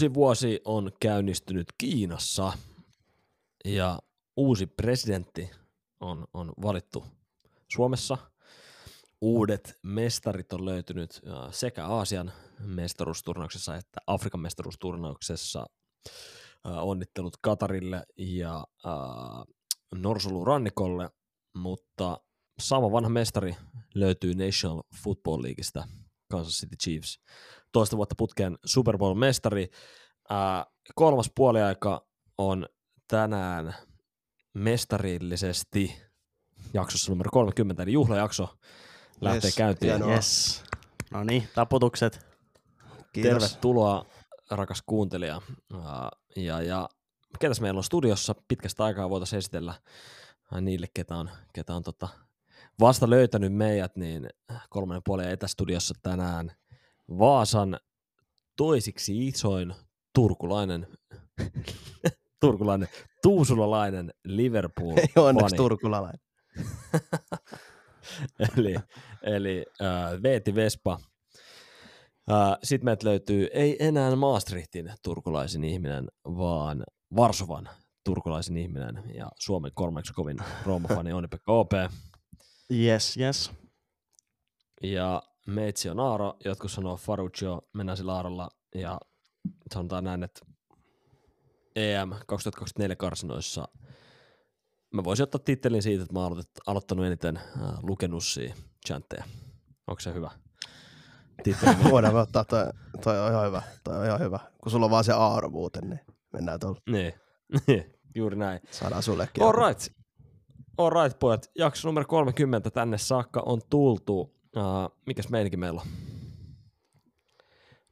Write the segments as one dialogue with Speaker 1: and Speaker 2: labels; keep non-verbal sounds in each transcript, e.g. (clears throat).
Speaker 1: Uusi vuosi on käynnistynyt Kiinassa ja uusi presidentti on, on valittu Suomessa. Uudet mestarit on löytynyt äh, sekä Aasian mestaruusturnauksessa että Afrikan mestaruusturnauksessa. Äh, Onnittelut Katarille ja äh, Norsulu Rannikolle, mutta sama vanha mestari löytyy National Football Leagueista, Kansas City Chiefs toista vuotta putkeen Super Bowl-mestari. Ää, kolmas puoliaika on tänään mestarillisesti jaksossa numero 30, eli juhlajakso lähtee
Speaker 2: Yes,
Speaker 1: käyntiin.
Speaker 2: hienoa.
Speaker 3: Yes. No niin, taputukset.
Speaker 2: Kiitos.
Speaker 1: Tervetuloa, rakas kuuntelija. Ää, Ja, ja ketäs meillä on studiossa? Pitkästä aikaa voitaisiin esitellä niille, ketä on, ketä on tota, vasta löytänyt meidät, niin kolmannen puolen etästudiossa tänään Vaasan toisiksi isoin turkulainen, (laughs) turkulainen, tuusulalainen Liverpool
Speaker 2: Ei onneksi turkulalainen. (laughs)
Speaker 1: eli eli äh, Veeti Vespa. Äh, Sitten meiltä löytyy ei enää Maastrichtin turkulaisin ihminen, vaan Varsovan turkulaisin ihminen ja Suomen kolmeksi kovin Rooma-fani Onni-Pekka OP.
Speaker 3: Yes, yes.
Speaker 1: Ja meitsi on Aaro, jotkut sanoo Faruccio, mennään sillä Aarolla ja sanotaan näin, että EM 2024 karsinoissa mä voisin ottaa tittelin siitä, että mä oon aloittanut eniten äh, lukenussia chantteja. Onko se hyvä? Titteli (laughs)
Speaker 2: Voidaan me ottaa, toi, toi on ihan hyvä. Toi on ihan hyvä. Kun sulla on vaan se aaro muuten, niin mennään tuolla.
Speaker 1: niin, (laughs) juuri näin.
Speaker 2: Saadaan sullekin.
Speaker 1: All right. All right, pojat. Jakso numero 30 tänne saakka on tultu. Uh, mikäs meininkin meillä on?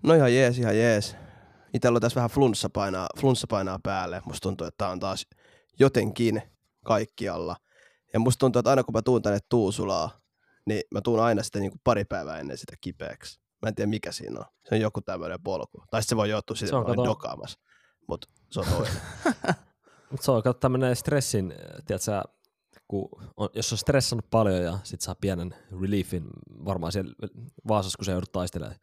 Speaker 2: No ihan jees, ihan jees. Itellä on tässä vähän flunssa painaa, flunssa painaa päälle. Musta tuntuu, että tää on taas jotenkin kaikkialla. Ja musta tuntuu, että aina kun mä tuun tänne Tuusulaa, niin mä tuun aina sitten niin kuin pari päivää ennen sitä kipeäksi. Mä en tiedä mikä siinä on. Se on joku tämmöinen polku. Tai sitten se voi johtua siitä, että mä olen dokaamassa. Mutta se on toinen. (laughs)
Speaker 1: Mut se on kato tämmönen stressin, tiedätkö, kun on, jos on stressannut paljon ja sit saa pienen reliefin, varmaan siellä Vaasassa, kun se joudut taistelemaan,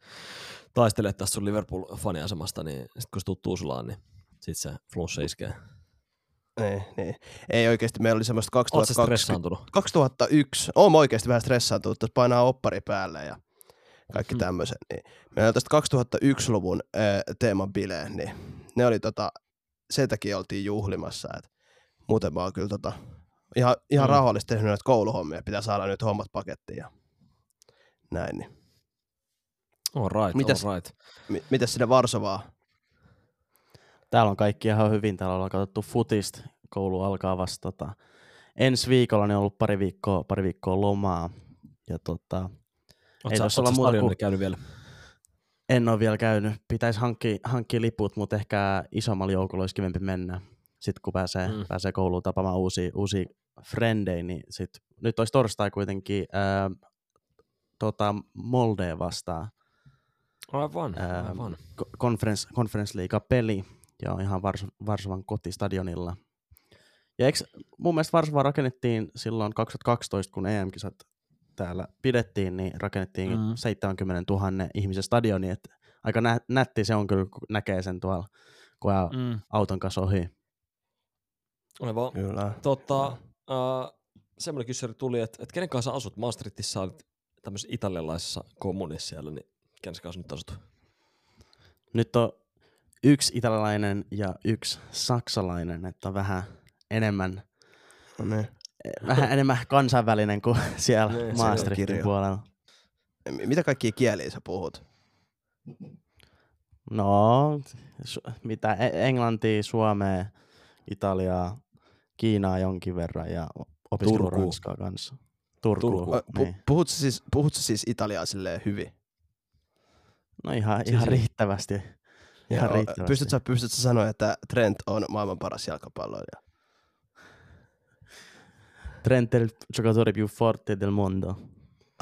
Speaker 1: taistelemaan tästä sun Liverpool-faniasemasta, niin sit kun se tuu Tuusulaan, niin sit se flunssa iskee.
Speaker 2: niin, niin. Ei oikeasti, meillä oli semmoista
Speaker 1: Oot sä
Speaker 2: 2020,
Speaker 1: stressaantunut?
Speaker 2: 2001, oon oikeasti vähän stressaantunut, että painaa oppari päälle ja kaikki
Speaker 1: Hmm.
Speaker 2: tämmöiset. Niin. Meillä oli tästä 2001-luvun äh, teeman bileen, niin ne oli tota, sen takia oltiin juhlimassa, että muuten mä oon kyllä tota, ihan, ihan
Speaker 1: hmm.
Speaker 2: rauhallisesti tehnyt näitä kouluhommia, pitää saada nyt hommat pakettiin ja näin. Niin.
Speaker 1: All right,
Speaker 2: Mitäs-
Speaker 1: all right.
Speaker 2: M- mitäs sinne Varsovaa?
Speaker 3: Täällä on kaikki ihan hyvin. Täällä ollaan katsottu futista. Koulu alkaa vasta tota, ensi viikolla. Niin on ollut pari viikkoa, pari viikkoa lomaa. Ja tota,
Speaker 1: Oot
Speaker 3: Ei
Speaker 1: sä,
Speaker 3: olla muuta kuin-
Speaker 1: käynyt vielä?
Speaker 3: en ole vielä käynyt. Pitäisi hankkia, hankkia liput, mutta ehkä isommalla joukolla olisi kivempi mennä. Sitten kun pääsee,
Speaker 1: Mm.
Speaker 3: pääsee kouluun tapaamaan uusia, uusia frendejä, niin sit, nyt olisi torstai kuitenkin ää, tota, Moldea vastaan.
Speaker 1: Aivan,
Speaker 3: Ää,
Speaker 1: aivan.
Speaker 3: Conference, Conference League-peli ja on ihan Vars- Varsovan kotistadionilla. Ja eikö, mun mielestä Varsova rakennettiin silloin 2012, kun EM-kisat täällä pidettiin, niin rakennettiin
Speaker 1: Mm.
Speaker 3: mm. 70 000 ihmisen stadioni, että aika nä- nätti se on kyllä, kun näkee sen tuolla, kun
Speaker 1: Mm.
Speaker 3: auton kanssa ohi.
Speaker 1: Aivan.
Speaker 2: Kyllä.
Speaker 1: Tota, uh, semmoinen kysymys tuli, että, että kenen kanssa asut? Maastrichtissa olit tämmöisessä italialaisessa kommunissa siellä, niin kenen kanssa nyt asut?
Speaker 3: Nyt on yksi italialainen ja yksi saksalainen, että on vähän enemmän,
Speaker 2: No niin.
Speaker 3: vähän enemmän kansainvälinen kuin (laughs) siellä
Speaker 1: Niin,
Speaker 3: Maastrichtin puolella.
Speaker 2: Mitä kaikkia kieliä sä puhut?
Speaker 3: No, su- mitä, E- englantia, suomea, italiaa, Kiinaa jonkin verran ja opiskellut
Speaker 1: Turkuu.
Speaker 3: ranskaa kanssa. Turku,
Speaker 1: Turku.
Speaker 2: Ö, Pu-
Speaker 3: niin.
Speaker 2: puhut, sä siis, puhut sä siis italiaa silleen hyvin?
Speaker 3: No ihan,
Speaker 1: Siis-
Speaker 3: ihan riittävästi. Ihan
Speaker 2: Joo,
Speaker 3: riittävästi.
Speaker 2: Pystyt sä, pystyt sä sanoa, että Trent on maailman paras jalkapalloilija?
Speaker 3: Trent è il giocatore più forte del mondo.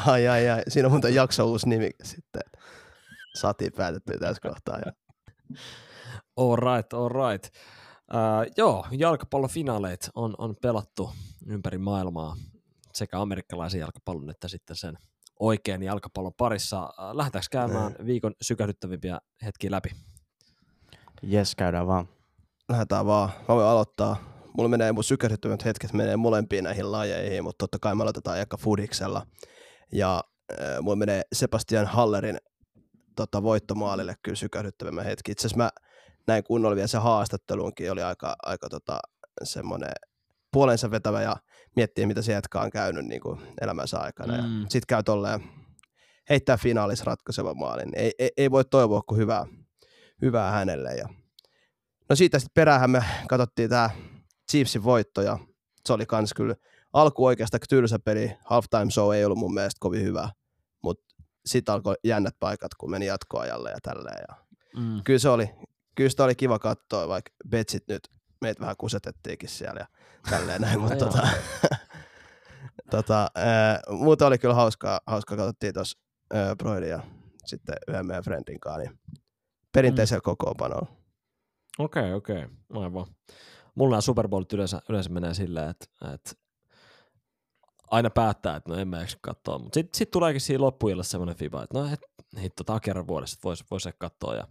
Speaker 2: Ai ai ai, siinä on muuten jakso uusi nimi sitten. Saatiin päätettyä tässä kohtaa. Ja.
Speaker 1: All right, all right. Uh, joo, jalkapallofinaaleit on, on pelattu ympäri maailmaa sekä amerikkalaisen jalkapallon että sitten sen oikean jalkapallon parissa. Uh, lähdetäänkö käymään viikon sykähdyttävimpiä hetkiä läpi?
Speaker 3: Jes, käydään vaan.
Speaker 2: Lähdetään vaan. Mä voin aloittaa. Mulla menee mun sykähdyttävät hetket menee molempiin näihin lajeihin, mutta totta kai me aloitetaan eka fudiksella. Ja äh, mulla menee Sebastian Hallerin tota, voittomaalille kyllä sykähdyttävimmä hetki. Itse asiassa mä näin kunnolla vielä se haastattelunkin oli aika, aika tota, semmoinen puolensa vetävä ja miettii, mitä se jätkä on käynyt niin kuin elämänsä aikana.
Speaker 1: Mm.
Speaker 2: Mm. Ja sit käy tolleen heittää finaalissa ratkaiseva maalin. Ei, ei, ei, voi toivoa kuin hyvää, hyvää hänelle. Ja No siitä sitten perään me katsottiin tämä Chiefsin voitto ja se oli kans kyllä alku oikeastaan tylsä peli. Halftime show ei ollut mun mielestä kovin hyvä, mutta sitten alkoi jännät paikat, kun meni jatkoajalle ja tälleen. Ja
Speaker 1: Mm.
Speaker 2: kyllä se oli, kyllä sitä oli kiva katsoa, vaikka betsit nyt meitä vähän kusetettiinkin siellä ja tälleen näin, (laughs) mutta
Speaker 1: Joo.
Speaker 2: tota, (laughs) tota, ää, muuta oli kyllä hauskaa, hauskaa katsottiin tuossa Broidin ja sitten yhden meidän friendin kanssa, niin perinteisellä mm. kokoonpanolla.
Speaker 1: Okei, okei, aivan. Mulla nämä Super Bowlit yleensä, yleensä menee silleen, että, että aina päättää, että no en mä eksy katsoa, mutta sitten sit tuleekin siinä loppuillassa semmoinen fiba, että no et, hitto, tää on kerran vuodessa, että voisi vois katsoa ja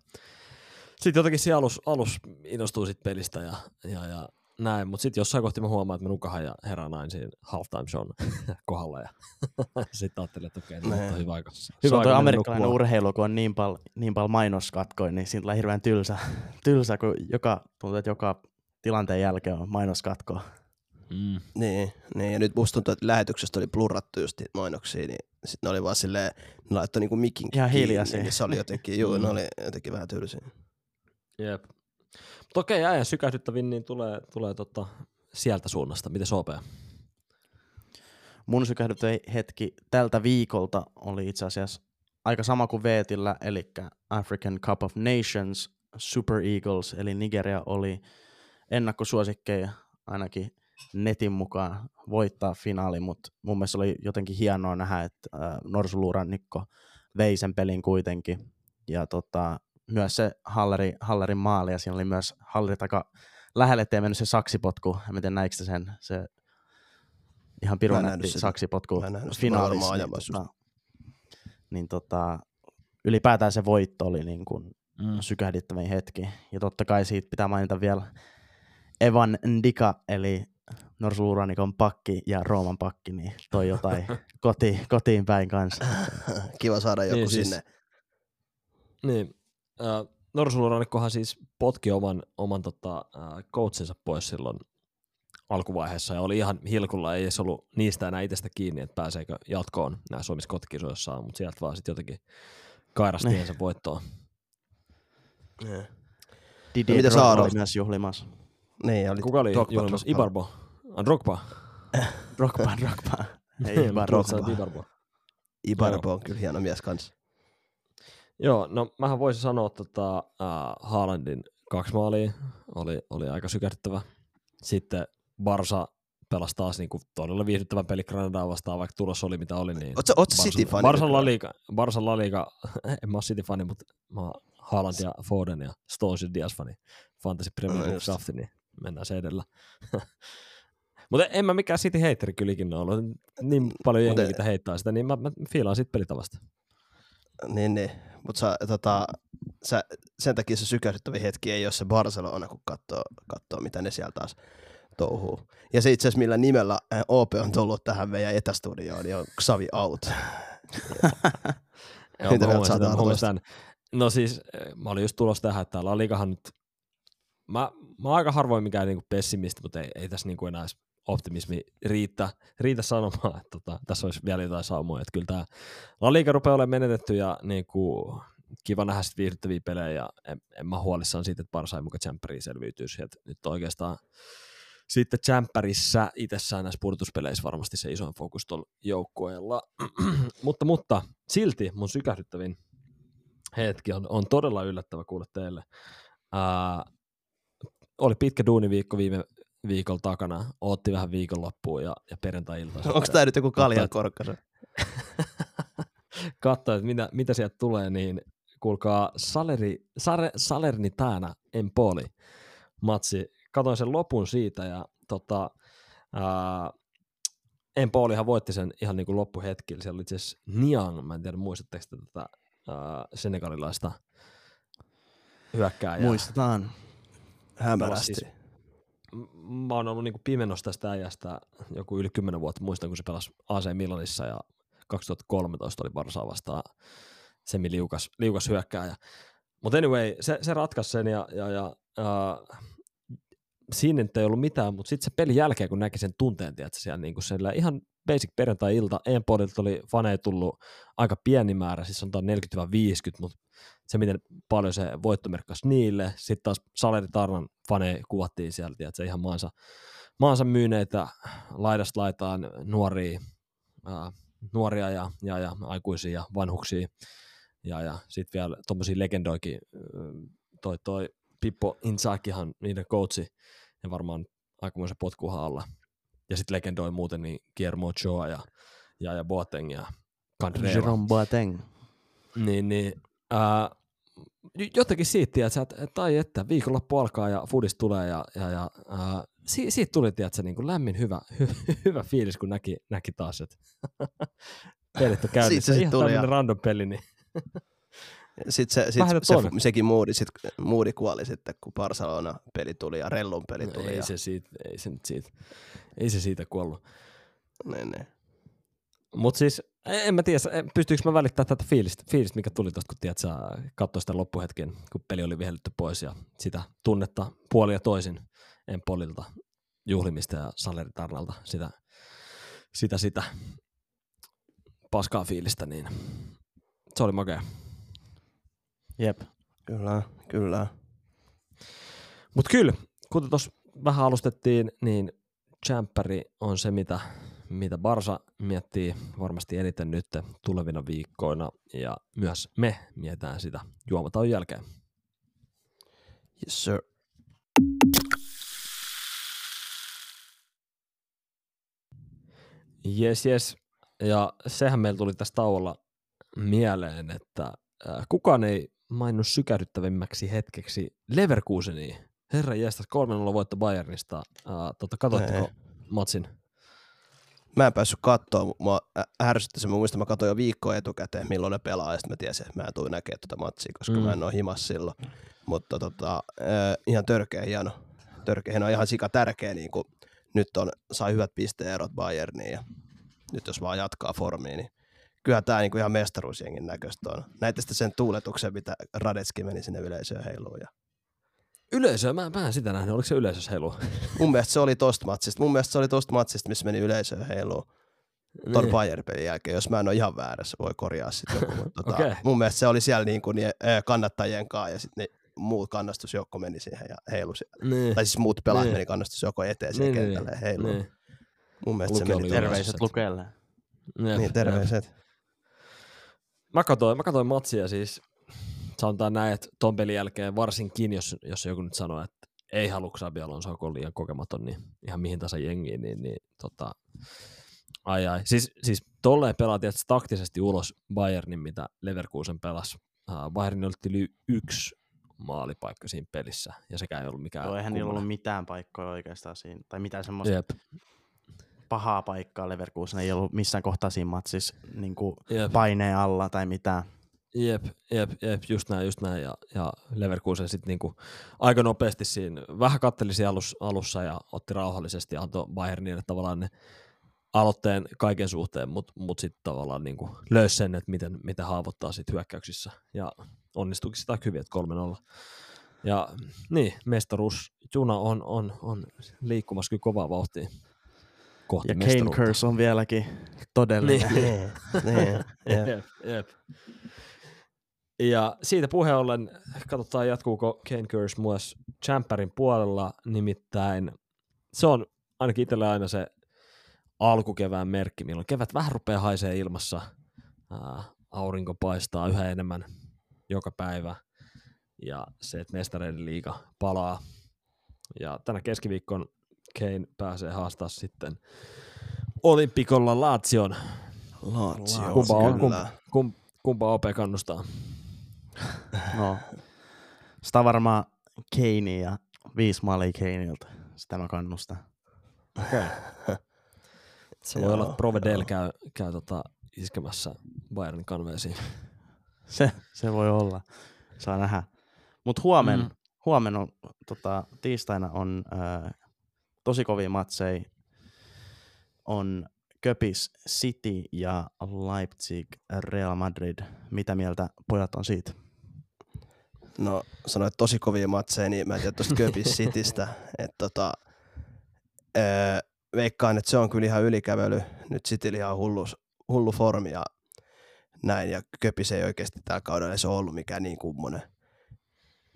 Speaker 1: sitten jotenkin siinä alus, alus innostuu sit pelistä ja, ja, ja näin, mutta sitten jossain kohti mä huomaan, että mä nukahan ja herään näin siinä halftime shown (laughs) kohdalla ja (laughs) sitten ajattelin, että okei, okay, on hyvä aika.
Speaker 3: Hyvä
Speaker 1: mennä
Speaker 3: amerikkalainen
Speaker 1: nukkumaan.
Speaker 3: urheilu, kun on niin paljon niin pal mainoskatkoja, niin siitä tulee hirveän tylsä, (laughs) tylsä kun joka, tuntuu, että joka tilanteen jälkeen on mainoskatkoa.
Speaker 1: Mm.
Speaker 2: Niin, niin, ja nyt musta tuntuu, että lähetyksestä oli blurrattu just niitä mainoksia, niin sitten ne oli vaan silleen, ne laittoi niinku mikin
Speaker 3: Ihan
Speaker 2: kiinni,
Speaker 3: hiljaisia.
Speaker 2: niin se oli jotenkin, juu, ne
Speaker 1: Mm.
Speaker 2: oli jotenkin vähän tylsiä.
Speaker 1: Jep. Mutta okei, äijän sykähdyttävin niin tulee, tulee tota sieltä suunnasta. Miten sopea?
Speaker 3: Mun sykähdyttävä hetki tältä viikolta oli itse asiassa aika sama kuin Veetillä, eli African Cup of Nations, Super Eagles, eli Nigeria oli ennakkosuosikkeja ainakin netin mukaan voittaa finaali, mutta mun mielestä oli jotenkin hienoa nähdä, että äh, Norsuluurannikko vei sen pelin kuitenkin. Ja tota, myös se Halleri, Hallerin maali, ja siinä oli myös Halleri aika lähelle, ettei mennyt se saksipotku. En tiedä, näikö sen, se ihan pirun saksipotku finaalissa. Niin, tota, niin tota, ylipäätään se voitto oli niin kuin
Speaker 1: Mm.
Speaker 3: sykähdyttävin hetki. Ja totta kai siitä pitää mainita vielä Evan Ndika, eli Norsuluuranikon pakki ja Rooman pakki, niin toi jotain (laughs) koti, kotiin päin kanssa.
Speaker 2: Kiva saada joku
Speaker 1: Niin, siis-
Speaker 2: sinne.
Speaker 1: Niin. Äh, Norsulurannikkohan siis potki oman, oman tota, äh, coachinsa pois silloin alkuvaiheessa ja oli ihan hilkulla, ei edes ollut niistä enää itsestä kiinni, että pääseekö jatkoon näissä Suomessa kotikisoissaan, mutta sieltä vaan sitten jotenkin kairasti
Speaker 3: Niin.
Speaker 1: tiensä voittoon.
Speaker 2: Niin.
Speaker 3: Didier
Speaker 2: mitä
Speaker 3: Drogba
Speaker 2: Saaro?
Speaker 3: oli myös juhlimassa.
Speaker 2: Niin, oli
Speaker 1: Kuka oli
Speaker 2: Drogba,
Speaker 1: juhlimassa?
Speaker 2: Drogba.
Speaker 1: Ibarbo? Ah, Drogba? (laughs)
Speaker 3: Drogba, Drogba. (laughs) Ei Ibarbo.
Speaker 1: Ibarbo.
Speaker 2: Ibarbo on kyllä hieno mies kanssa.
Speaker 1: Joo, no mähän voisin sanoa tota, äh, Haalandin kaksi maalia, oli, oli aika sykähdyttävä. Sitten Barsa pelasi taas niinku todella viihdyttävän peli Granadaa vastaan, vaikka tulos oli mitä oli. Niin
Speaker 2: Oot sä- oot sä
Speaker 1: Barsan-
Speaker 2: City-fani
Speaker 1: Barsan
Speaker 2: nykyään?
Speaker 1: La Liga, Barsan La Liga, (laughs) en mä oo City-fani, mutta mä oon Haaland ja Foden ja Stones ja Diaz-fani. Fantasy Premier
Speaker 2: No
Speaker 1: League
Speaker 2: just.
Speaker 1: drafti, niin mennään se edellä. (laughs) mutta en mä mikään City heitteri kyllä ikinä ollut. Niin paljon jengiä, mitä heittää sitä, niin mä, mä fiilaan siitä pelitavasta.
Speaker 2: Niin, niin. Mutta sä, tota, sä, sen takia se sykähdyttävä hetki ei ole se Barcelona, kun katsoo, katsoo mitä ne sieltä taas, touhuu. Ja se itse asiassa millä nimellä äh, OP on tullut tähän meidän etästudioon, niin on Xavi Out. (laughs)
Speaker 1: Joo,
Speaker 2: Mitä
Speaker 1: mä tämän- tämän. No siis, eh, mä olin just tulossa tähän, että La Ligahan nyt, mä, mä oon aika harvoin mikään niinku pessimisti, mutta ei, ei tässä niinku enää optimismi riitä, riitä sanomaan, että tota, tässä olisi vielä jotain saumoja, että kyllä tämä La Liga rupeaa olemaan menetetty ja niinku, kiva nähdä sit viihdyttäviä pelejä ja en, en mä huolissaan siitä, että Barsa ei muka Champions selviytyisi, että nyt oikeastaan sitten Champerissa itsessään näissä pudotuspeleissä varmasti se isoin fokus tuolla joukkueella. (clears throat) mutta, mutta silti mun sykähdyttävin hetki on, on todella yllättävä kuulla teille. Ää, oli pitkä duuniviikko viime viikolla takana, ootti vähän viikonloppuun ja, ja perjantai-ilta.
Speaker 2: Onko tämä nyt joku kaljakorkkasa? (laughs)
Speaker 1: katsoin, että mitä, mitä sieltä tulee, niin kuulkaa Saleri, Sare, Salernitana Empoli matsi. Katoin sen lopun siitä ja tota, ää, Empolihan voitti sen ihan niin kuin loppuhetkillä. Siellä oli itse asiassa Niang, mä en tiedä muistatteko te tätä ää, senegalilaista hyökkääjää.
Speaker 3: Muistetaan.
Speaker 2: Hämärästi.
Speaker 1: Siis- mä oon ollut niinku pimennossa tästä äijästä joku yli 10 vuotta. Muistan, kun se pelasi AC Milanissa ja 2013 oli Barsaa vastaan semi liukas, liukas hyökkääjä. Mutta anyway, se, se ratkaisi sen ja, ja, ja äh, siinä nyt ei ollut mitään, mutta sitten se pelin jälkeen, kun näki sen tunteen, tiedätkö, siellä niin kuin siellä ihan basic perjantai-ilta, Empodilta oli faneja tullut aika pieni määrä, siis sanotaan 40-50, mutta se, miten paljon se voitto niille. Sitten taas Saleri Tarnan faneja kuvattiin sieltä, että se ihan maansa, maansa myyneitä laidasta laitaan nuoria, ää, nuoria ja, ja, ja, aikuisia ja vanhuksia. Ja, ja sitten vielä tuommoisia legendoikin, toi, toi Pippo Insakihan niiden coachi, ja varmaan aikamoisen potkuhan alla. Ja sitten legendoi muuten niin Guillermo Ochoa ja, ja, ja Boateng ja Candreva.
Speaker 3: Jerome Boateng.
Speaker 1: Niin, niin ää, jotenkin siitä, että, että tai että viikonloppu alkaa ja foodista tulee ja, ja, ja ää, si, siitä tuli, tiedät, sä, niin kuin lämmin hyvä, hy, (laughs) hyvä fiilis, kun näki, näki taas, että (laughs) pelit on käynnissä. Ihan
Speaker 2: tuli,
Speaker 1: tämmöinen
Speaker 2: ja-
Speaker 1: random peli, niin (laughs)
Speaker 2: Sitten se, sit se, sekin moodi, sit, moodi kuoli sitten, kun Barcelona-peli tuli ja Rellun peli tuli.
Speaker 1: No ei,
Speaker 2: ja,
Speaker 1: se siitä, ei se nyt siitä, ei se siitä kuollut.
Speaker 2: niin, niin.
Speaker 1: Mutta siis, en en mä tiedä, en- pystyykö mä välittämään tätä fiilistä, fiilistä mikä tuli tuosta, kun tiedät, sä katsoi sitä loppuhetken, kun peli oli vihelletty pois ja sitä tunnetta puoli ja toisin Empolilta juhlimista ja Saleri Tarnalta sitä, sitä, sitä paskaa fiilistä, niin se oli makea.
Speaker 3: Jep.
Speaker 2: Kyllä, kyllä.
Speaker 1: Mutta kyllä, kuten tuossa vähän alustettiin, niin Champeri on se, mitä, mitä Barsa miettii varmasti eniten nyt tulevina viikkoina, ja myös me mietitään sitä juomatauon jälkeen.
Speaker 2: Yes, sir.
Speaker 1: Jes, jes. Ja sehän meillä tuli tässä tauolla mieleen, että äh, kukaan ei mainu sykähdyttävimmäksi hetkeksi Leverkusenia. Herra jästäs 3-0 voitto Bayernista. Äh, tota, katoitteko
Speaker 2: Ei.
Speaker 1: matsin?
Speaker 2: Mä en päässyt kattoa, mua ärsytti se, mä muistan, mä katsoin jo viikkoa etukäteen, milloin ne pelaa, ja sitten mä tiesin, että mä en tule näkemään tuota matsia, koska
Speaker 1: Mm.
Speaker 2: mm. mä en ole himas silloin. Mutta tota, äh, ihan törkeä hieno. Törkeä hieno, ihan sika tärkeä, niin kun nyt on, sai hyvät pisteerot Bayerniin, ja nyt jos vaan jatkaa formiin, niin kyllä tämä niinku ihan mestaruusjengin näköistä on. Näitte sitten sen tuuletuksen, mitä Radetski meni sinne yleisöön heiluun. Ja
Speaker 1: Yleisö, mä, mä en sitä nähnyt, oliko se yleisössä heilu? (laughs)
Speaker 2: mun mielestä se oli tosta matsista. Mun mielestä se oli tosta matsista, missä meni yleisöön heiluun. ton
Speaker 1: Niin.
Speaker 2: Bayern-pelin jälkeen, jos mä en ole ihan väärässä, voi korjaa sitten joku. Mutta tota,
Speaker 1: Okei.
Speaker 2: Mun mielestä se oli siellä niin kuin, kannattajien kanssa ja sitten ne muut kannastusjoukko meni siihen ja heilu siellä.
Speaker 1: Niin.
Speaker 2: Tai siis muut pelaajat
Speaker 1: Niin.
Speaker 2: meni kannastusjoukko eteen siihen
Speaker 1: Niin,
Speaker 2: kentälle ja heilu.
Speaker 1: Niin.
Speaker 2: Mun mielestä se
Speaker 1: Luke
Speaker 2: meni.
Speaker 3: Terveiset Lukelle.
Speaker 1: Jep,
Speaker 2: Niin,
Speaker 1: jep. Mä katsoin, mä katsoin matsia siis, sanotaan näin, että ton pelin jälkeen varsinkin, jos, jos joku nyt sanoo, että ei halua Xabi Alonso, kun on liian kokematon, niin ihan mihin tasa jengiin, niin, niin tota, ai ai. Siis, siis tolleen pelaa tietysti taktisesti ulos Bayernin, mitä Leverkusen pelasi. Uh, Bayernin oli yli yksi maalipaikka siinä pelissä, ja sekään ei ollut mikään
Speaker 3: Joo, eihän niillä ollut mitään paikkoja oikeastaan siinä, tai mitään semmoista
Speaker 1: Jep,
Speaker 3: pahaa paikkaa Leverkusen ei ollut missään kohtaa siinä matsissa niin paineen alla tai mitään.
Speaker 1: Jep, jep, jep, just näin, just näin. Ja, ja Leverkusen sitten niinku aika nopeasti siinä vähän kattelisi alus, alussa ja otti rauhallisesti ja antoi Bayernille tavallaan ne aloitteen kaiken suhteen, mutta mut sitten tavallaan niinku löysi sen, että miten, miten haavoittaa sit hyökkäyksissä ja onnistuikin sitä hyvin, että 3-0. Ja niin, mestaruus Juna on, on, on liikkumassa kyllä kovaa vauhtia kohti
Speaker 3: Ja Kane. Curse on vieläkin todellinen.
Speaker 1: Niin.
Speaker 2: niin, (laughs) niin, jep.
Speaker 1: Jep, jep. Ja siitä puheen ollen, katsotaan jatkuuko Kane Curse myös Champerin puolella, nimittäin se on ainakin itselle aina se alkukevään merkki, milloin kevät vähän rupeaa haisee ilmassa, ää, aurinko paistaa yhä enemmän joka päivä, ja se, että mestareiden liiga palaa. Ja tänä keskiviikkon Kane pääsee haastaa sitten Olympikolla Lazion
Speaker 2: Lazio,
Speaker 1: Kumpa on, kumpa, kum, kumpa OP kannustaa? (laughs)
Speaker 3: No, sitä varmaan Kane ja viisi maalia Kaneilta. Sitä mä kannustan.
Speaker 1: Okay. (laughs) Se voi
Speaker 2: Joo,
Speaker 1: olla, että Provedel käy, käy tota iskemässä Bayernin kanveesiin. (laughs)
Speaker 3: Se, se voi olla. Saa nähdä. Mutta huomen,
Speaker 1: Mm.
Speaker 3: huomen on, tota, tiistaina on ää, tosi kovia matseja. On Köpis City ja Leipzig Real Madrid. Mitä mieltä pojat on siitä?
Speaker 2: No sanoit tosi kovia matseja, niin mä en tiedä tuosta Köpis (laughs) Citystä. Että tota, öö, veikkaan, että se on kyllä ihan ylikävely. Nyt Cityllä ihan hullu, hullu formi ja näin. Ja Köpis ei oikeasti tällä kaudella ole ollut mikään niin kummonen.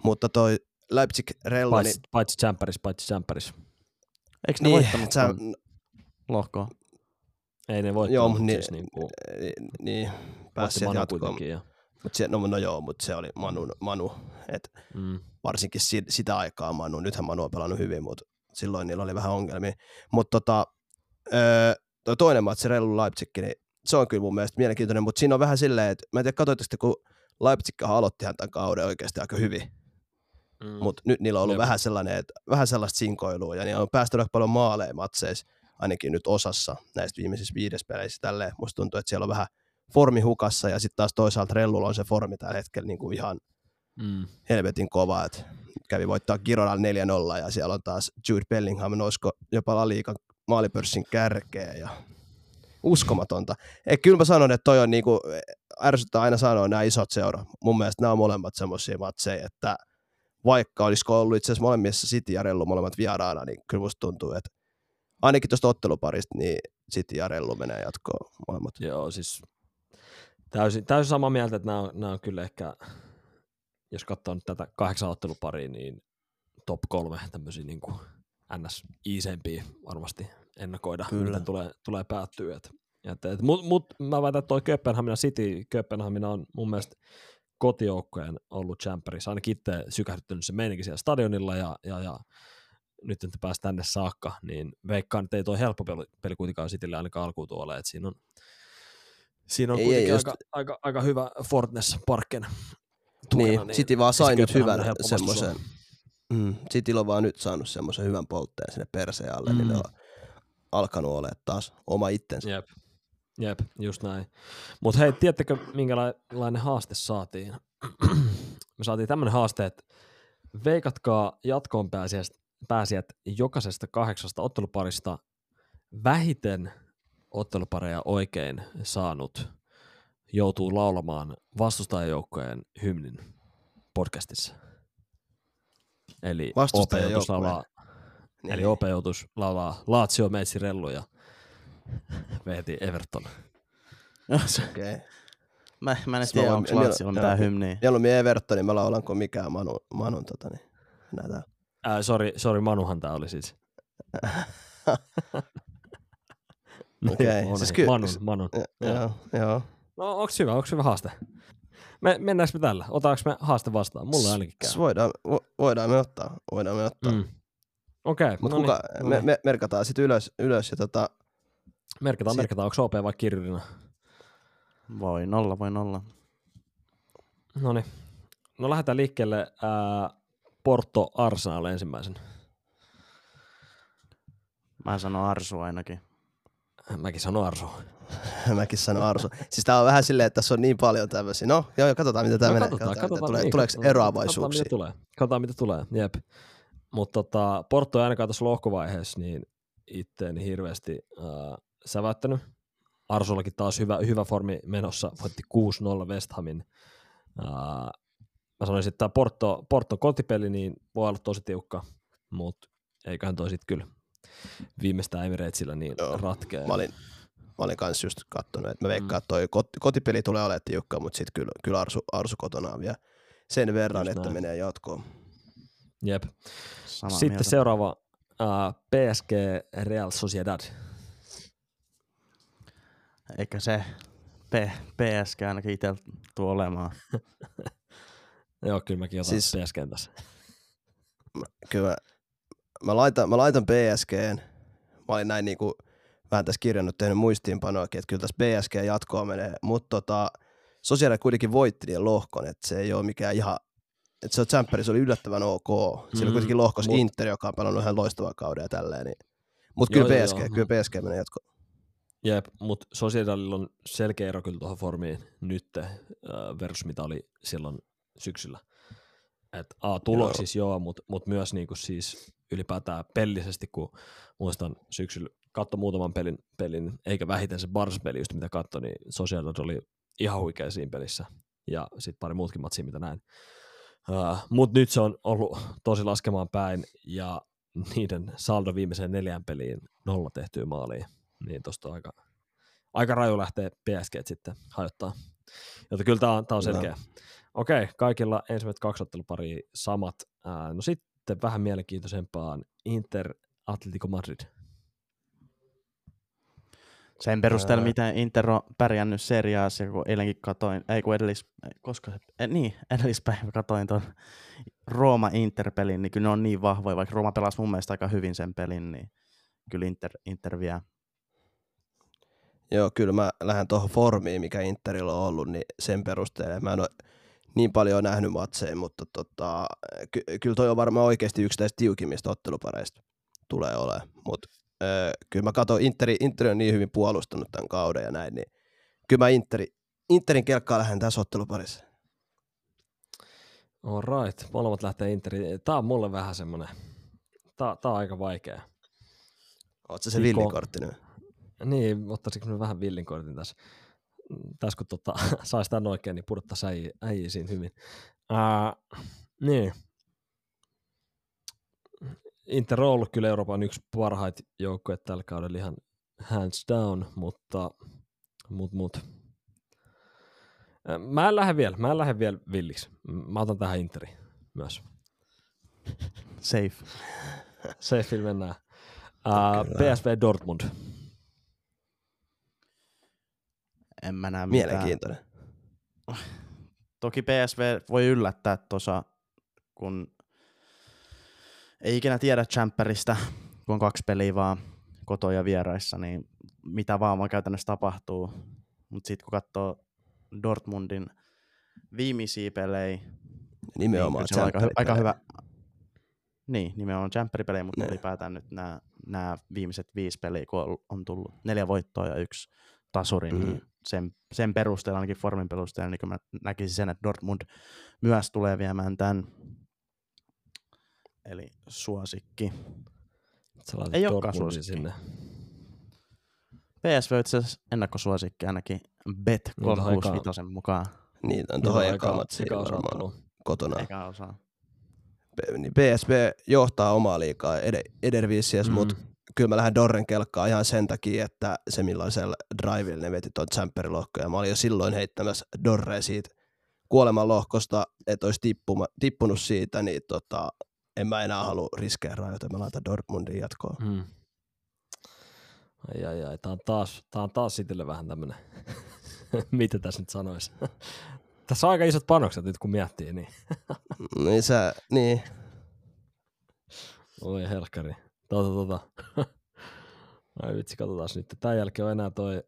Speaker 2: Mutta toi Leipzig Rella, niin,
Speaker 1: Paitsi, paitsi Champeris, paitsi Champeris.
Speaker 3: Eikö ne
Speaker 2: niin,
Speaker 3: voittanut
Speaker 2: sä,
Speaker 3: lohkoa?
Speaker 1: Ei ne voi
Speaker 2: Joo,
Speaker 1: mutta
Speaker 2: niin-
Speaker 1: siis niinku,
Speaker 2: niin, niin pääsi sieltä jatkoon.
Speaker 1: Ja,
Speaker 2: Mut se, no, no joo, mutta se oli Manu, Manu et
Speaker 1: mm,
Speaker 2: varsinkin si, sitä aikaa Manu. Nythän Manu on pelannut hyvin, mutta silloin niillä oli vähän ongelmia. Mutta tota, öö, toi toinen matsi, Reilu Leipzig, niin se on kyllä mun mielestä mielenkiintoinen, mutta siinä on vähän silleen, että mä en tiedä, katsoitteko te, kun Leipzig aloittihan tämän kauden oikeasti aika hyvin,
Speaker 1: mm.
Speaker 2: mutta nyt niillä on ollut
Speaker 1: Jep.
Speaker 2: vähän, sellainen, että, vähän sellaista sinkoilua, ja niillä on päästänyt aika paljon maaleja matseissa, ainakin nyt osassa näistä viimeisissä viides peleissä tälleen. Musta tuntuu, että siellä on vähän formi hukassa, ja sitten taas toisaalta Rellulla on se formi tällä hetkellä niin kuin ihan
Speaker 1: mm.
Speaker 2: helvetin kova, että kävi voittaa Gironalla 4-0 ja siellä on taas Jude Bellingham nousko jopa La Liigan maalipörssin kärkeen ja uskomatonta. Et kyllä mä sanon, että toi on niinku, ärsyttää aina sanoa nämä isot seura. Mun mielestä nämä on molemmat semmoisia matseja, että vaikka olisiko ollut itse asiassa molemmissa City ja Rellu molemmat vieraana, niin kyllä musta tuntuu, että ainakin tuosta otteluparista, niin City ja Rellu menee jatkoon molemmat.
Speaker 1: Joo, siis täysin, täysin samaa mieltä, että nämä on, nämä on kyllä ehkä, jos katsoo nyt tätä kahdeksan otteluparia, niin top kolme tämmöisiä niin kuin ns. iisempiä varmasti ennakoida,
Speaker 2: Kyllä.
Speaker 1: miten tulee, tulee päättyä. Et, et, et, mut, mut, mä väitän, että toi Kööpenhamina City, Kööpenhamina on mun mielestä kotijoukkojen ollut Champerissa, ainakin itse sykähdyttänyt se meininki siellä stadionilla ja, ja, ja nyt että pääsi tänne saakka, niin veikkaan, että ei toi helppo peli, peli kuitenkaan Citylle ainakaan alkuun tuolle, että siinä on, siinä on
Speaker 2: Ei,
Speaker 1: ei,
Speaker 2: ei,
Speaker 1: kuitenkin
Speaker 2: just-
Speaker 1: aika, aika, aika, hyvä Fortness Parken
Speaker 2: Niin, City vaan sai nyt hyvän semmoisen, mm, Cityllä on vaan nyt saanut semmoisen hyvän poltteen sinne perseen alle, mm. niin ne on alkanut olemaan taas oma itsensä.
Speaker 1: Jep, jep, just näin. Mutta hei, tiedättekö minkälainen haaste saatiin? Me saatiin tämmöinen haaste, että veikatkaa jatkoon pääsijät, pääsijät jokaisesta kahdeksasta otteluparista vähiten ottelupareja oikein saanut joutuu laulamaan vastustajajoukkojen hymnin podcastissa. Eli OP joutuisi laulaa,
Speaker 2: Niin.
Speaker 1: eli OP joutuisi laulaa Lazio, Meitsi, Rellu ja (laughs) vehti Everton.
Speaker 2: Okay.
Speaker 3: Mä, mä en
Speaker 2: mä
Speaker 3: tiedä, onko on
Speaker 2: joo.
Speaker 3: mitään hymniä.
Speaker 2: Mieluummin Evertonin mä laulanko mikään Manu, Manun tota, niin, näitä.
Speaker 1: Ää, sorry, sorry, Manuhan tää oli siis. (laughs)
Speaker 2: Okei,
Speaker 1: On
Speaker 2: siis
Speaker 1: he-
Speaker 2: ky-
Speaker 1: Manun, Manun.
Speaker 2: Joo, joo. joo.
Speaker 1: No onks hyvä, onks hyvä haaste? Me, mennäänkö me tällä? Otaanko me haaste vastaan? Mulla ainakin käy.
Speaker 2: Voidaan, vo, voidaan me ottaa, voidaan me ottaa. Mm.
Speaker 1: Mm. Okei, okay,
Speaker 2: Mutta
Speaker 1: no
Speaker 2: kuka,
Speaker 1: niin,
Speaker 2: me, me, merkataan sitten ylös, ylös ja tota,
Speaker 1: merkataan,
Speaker 2: sit-
Speaker 1: merkataan, onko OP vai Kirjurina?
Speaker 3: Voi nolla, voi nolla.
Speaker 1: No niin. No lähdetään liikkeelle ää, Porto Arsenal ensimmäisen.
Speaker 3: Mä sanon Arsu ainakin.
Speaker 1: mäkin sanon Arsu. (laughs)
Speaker 2: Mäkin sanon Arsu. Siis tää on vähän silleen, että tässä on niin paljon tämmöisiä. No joo, katsotaan mitä tää
Speaker 1: No,
Speaker 2: menee.
Speaker 1: katsotaan,
Speaker 2: Katsotaan,
Speaker 1: katsotaan,
Speaker 2: tulee,
Speaker 1: niin,
Speaker 2: tuleeko
Speaker 1: katsotaan,
Speaker 2: eroavaisuuksia.
Speaker 1: Katsotaan mitä tulee. Katsotaan mitä tulee, jep. Mutta tota, Porto ei ainakaan tässä lohkovaiheessa niin itteeni hirveästi äh, säväyttänyt. Arsullakin taas hyvä, hyvä formi menossa, voitti 6-0 West Hamin. Äh, mä sanoisin, että tämä Porto, Porto kotipeli niin voi olla tosi tiukka, mutta eiköhän toi sit kyllä viimeistään Emiratesillä niin
Speaker 2: Joo,
Speaker 1: ratkea.
Speaker 2: Mä olin, mä olin kans just kattonut, että mä veikkaan, että toi kot, kotipeli tulee olemaan tiukka, mutta sitten kyllä, kyllä Arsu, Arsu kotona on vielä sen verran,
Speaker 1: Just
Speaker 2: että
Speaker 1: näin.
Speaker 2: menee jatkoon.
Speaker 1: Jep.
Speaker 3: Samaa
Speaker 1: Sitten
Speaker 3: mieltä.
Speaker 1: seuraava äh, PSG Real Sociedad.
Speaker 3: Eikä se P, PSG ainakin itse tuu olemaan. (laughs)
Speaker 1: Joo, kyllä mäkin otan siis... PSGn tässä.
Speaker 2: Kyllä mä, mä, laitan, mä laitan PSGn. Mä olin näin niinku vähän tässä kirjannut, tehnyt muistiinpanoakin, että kyllä tässä PSG jatkoa menee, mutta tota, Sosiaali kuitenkin voitti niiden lohkon, että se ei ole mikään ihan, että se on se oli yllättävän ok. Siellä
Speaker 1: Mm,
Speaker 2: mm, kuitenkin lohkos
Speaker 1: mut-
Speaker 2: Inter, joka on pelannut ihan loistavan kauden ja tälleen. Niin. Mutta kyllä PSG,
Speaker 1: joo.
Speaker 2: kyllä PSG menee jatkoon.
Speaker 1: Jep, mutta Sociedadilla on selkeä ero kyllä tuohon formiin nyt äh, versus mitä oli silloin syksyllä. Et A, tuloksissa joo, joo mutta mut myös niinku siis ylipäätään pellisesti, kun muistan syksyllä katso muutaman pelin, pelin eikä vähiten se Bars-peli, just mitä katso, niin Sociedad oli ihan huikea siinä pelissä. Ja sitten pari muutkin matsia, mitä näin. Uh, mutta nyt se on ollut tosi laskemaan päin, ja niiden saldo viimeiseen neljään peliin nolla tehtyä maaliin. Niin tosta on aika, aika raju lähtee PSG sitten hajottaa. Joten kyllä tämä on, tää on selkeä. Okei, kaikilla ensimmäiset kaksi samat. Ää, no sitten vähän mielenkiintoisempaan Inter Atletico Madrid.
Speaker 3: Sen perusteella,
Speaker 2: Ää.
Speaker 3: miten Inter on pärjännyt seriaassa, kun eilenkin katoin, ei kun edellis, koska, eh, niin, (laughs) edellispäivä katoin tuon Rooma-Inter-pelin, niin kyllä ne on niin vahvoja, vaikka Rooma pelasi mun mielestä aika hyvin sen pelin, niin kyllä Inter, Inter vie.
Speaker 2: Joo, kyllä mä lähden tuohon formiin, mikä Interillä on ollut, niin sen perusteella. Mä en ole niin paljon nähnyt matseja, mutta tota, ky- kyllä toi on varmaan oikeasti yksi näistä tiukimmista ottelupareista tulee olemaan. Mutta kyllä mä katson, Interi, Interi on niin hyvin puolustanut tämän kauden ja näin, niin kyllä mä Interi, Interin kelkkaa lähden tässä otteluparissa.
Speaker 1: All right, molemmat lähtee Interiin. Tämä on mulle vähän semmoinen, tämä, tämä on aika vaikea.
Speaker 2: Oot sä se
Speaker 1: Iko-
Speaker 2: villikortti nyt?
Speaker 1: Niin, ottaisinko me vähän villinkortin tässä? Tässä kun tota, (laughs) saisi tämän oikein, niin pudottaisi äijä, äijä siinä hyvin. Ää, niin. Inter on ollut kyllä Euroopan yksi parhaita joukkoja tällä kaudella ihan hands down, mutta mut, mut. Mä en lähde vielä, mä en lähde vielä villiksi. Mä otan tähän Interi myös.
Speaker 3: Safe. (laughs)
Speaker 1: Safeillä mennään. Ää,
Speaker 2: Kyllä.
Speaker 1: PSV Dortmund.
Speaker 3: En mä näe mitään.
Speaker 2: Mielenkiintoinen. (sighs)
Speaker 3: Toki PSV voi yllättää tuossa, kun ei ikinä tiedä Champerista, kun on kaksi peliä vaan koto ja vieraissa, niin mitä vaan vaan käytännössä tapahtuu. Mutta sitten kun katsoo Dortmundin viimeisiä pelejä,
Speaker 2: Nimenomaan
Speaker 3: niin se on aika, hy- aika hyvä. Niin, nimenomaan jamperipelejä, mutta
Speaker 2: Ne.
Speaker 3: ylipäätään nyt nämä, nämä viimeiset viisi peliä, kun on- tullut neljä voittoa ja yksi tasuri, mm.
Speaker 2: Mhm.
Speaker 3: niin sen, sen perusteella, ainakin formin perusteella, niin kyllä mä näkisin sen, että Dortmund myös tulee viemään tämän. Eli suosikki.
Speaker 1: Sä
Speaker 3: Ei olekaan suosikki.
Speaker 1: sinne.
Speaker 3: PSV itse asiassa ennakkosuosikki ainakin Bet
Speaker 1: Niin, tohon
Speaker 3: 365 mukaan.
Speaker 2: Niin, on tuohon
Speaker 1: eka-
Speaker 2: ekaan matsiin
Speaker 1: eka
Speaker 2: varmaan kotona.
Speaker 3: Eikä osaa.
Speaker 2: P- niin PSV johtaa omaa liikaa ed- Edervissies, mm. mutta kyllä mä lähden Dorren kelkkaan ihan sen takia, että se millaisella drivilla ne veti tuon tsemppärilohkoon. Ja mä olin jo silloin heittämässä Dorrea siitä kuoleman lohkosta, että olisi tippuma, tippunut siitä, niin tota, en mä enää halua riskeeraa, joten mä laitan Dortmundin jatkoon.
Speaker 1: Mm. Ai ai ai, tää on taas, tää on taas Citylle vähän tämmönen, (laughs) mitä tässä nyt sanois. (laughs) tässä on aika isot panokset nyt kun miettii, niin
Speaker 2: Niin sä, niin,
Speaker 1: oi helkkari. Tota tota. (laughs) Ai vitsi, katsotaan nyt. Tän jälkeen on enää toi...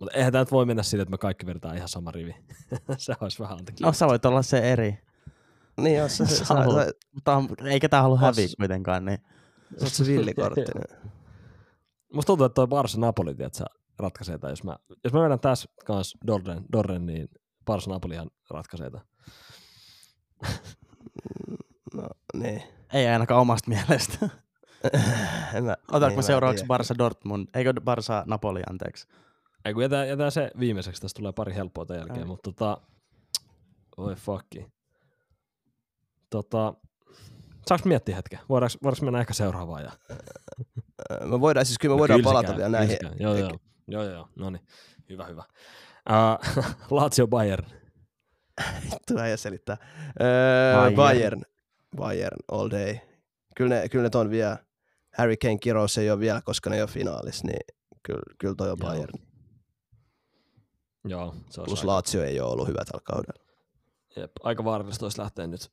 Speaker 1: Mutta eihän tää nyt voi mennä siitä, että me kaikki vedetään ihan sama rivi. (laughs) se olisi vähän anteeksi.
Speaker 3: No sä voit olla se eri.
Speaker 2: niin jos sä, sä,
Speaker 3: Sä
Speaker 2: sä,
Speaker 3: on- eikä tää halua häviä kuitenkaan, niin
Speaker 2: sä oot se villikortti. niin. (laughs)
Speaker 1: Musta tuntuu, että toi Barsa Napoli, että sä ratkaisee tämän. Jos mä, jos mä vedän tässä kanssa Dorren, Dorren niin Barsa Napolihan ratkaisee tämän.
Speaker 2: No, niin.
Speaker 3: Ei ainakaan omasta mielestä. (laughs)
Speaker 2: en mä,
Speaker 3: Otanko
Speaker 2: niin,
Speaker 3: mä seuraavaksi
Speaker 2: tiedä.
Speaker 3: Barsa Dortmund? Eikö Barsa Napoli, anteeksi?
Speaker 1: Ei kun jätään, jätään se viimeiseksi, tästä tulee pari helppoa tämän jälkeen,
Speaker 3: Ai.
Speaker 1: mutta tota, oi fucki. Tota, saaks miettiä hetken? Voidaanko, voidaanko mennä ehkä seuraavaan? Ja... (laughs)
Speaker 2: Me voidaan, siis kyllä me voidaan
Speaker 1: Kyllä se
Speaker 2: palata vielä näihin.
Speaker 1: Joo, joo, joo, joo, joo. no niin, hyvä, hyvä. Uh, (laughs) Lazio Bayern.
Speaker 2: Vittu äijä selittää. Öö,
Speaker 3: Bayern.
Speaker 2: Bayern. Bayern all day. Kyllä ne, kyllä ne ton vielä. Harry Kane kirous ei ole vielä, koska ne ei ole finaalissa, niin kyllä, kyllä toi on
Speaker 1: Joo.
Speaker 2: Bayern.
Speaker 1: Joo, se
Speaker 2: Plus
Speaker 1: aika,
Speaker 2: Lazio ei ole ollut hyvä tällä kaudella.
Speaker 1: jep, aika vaarallista olisi lähteä nyt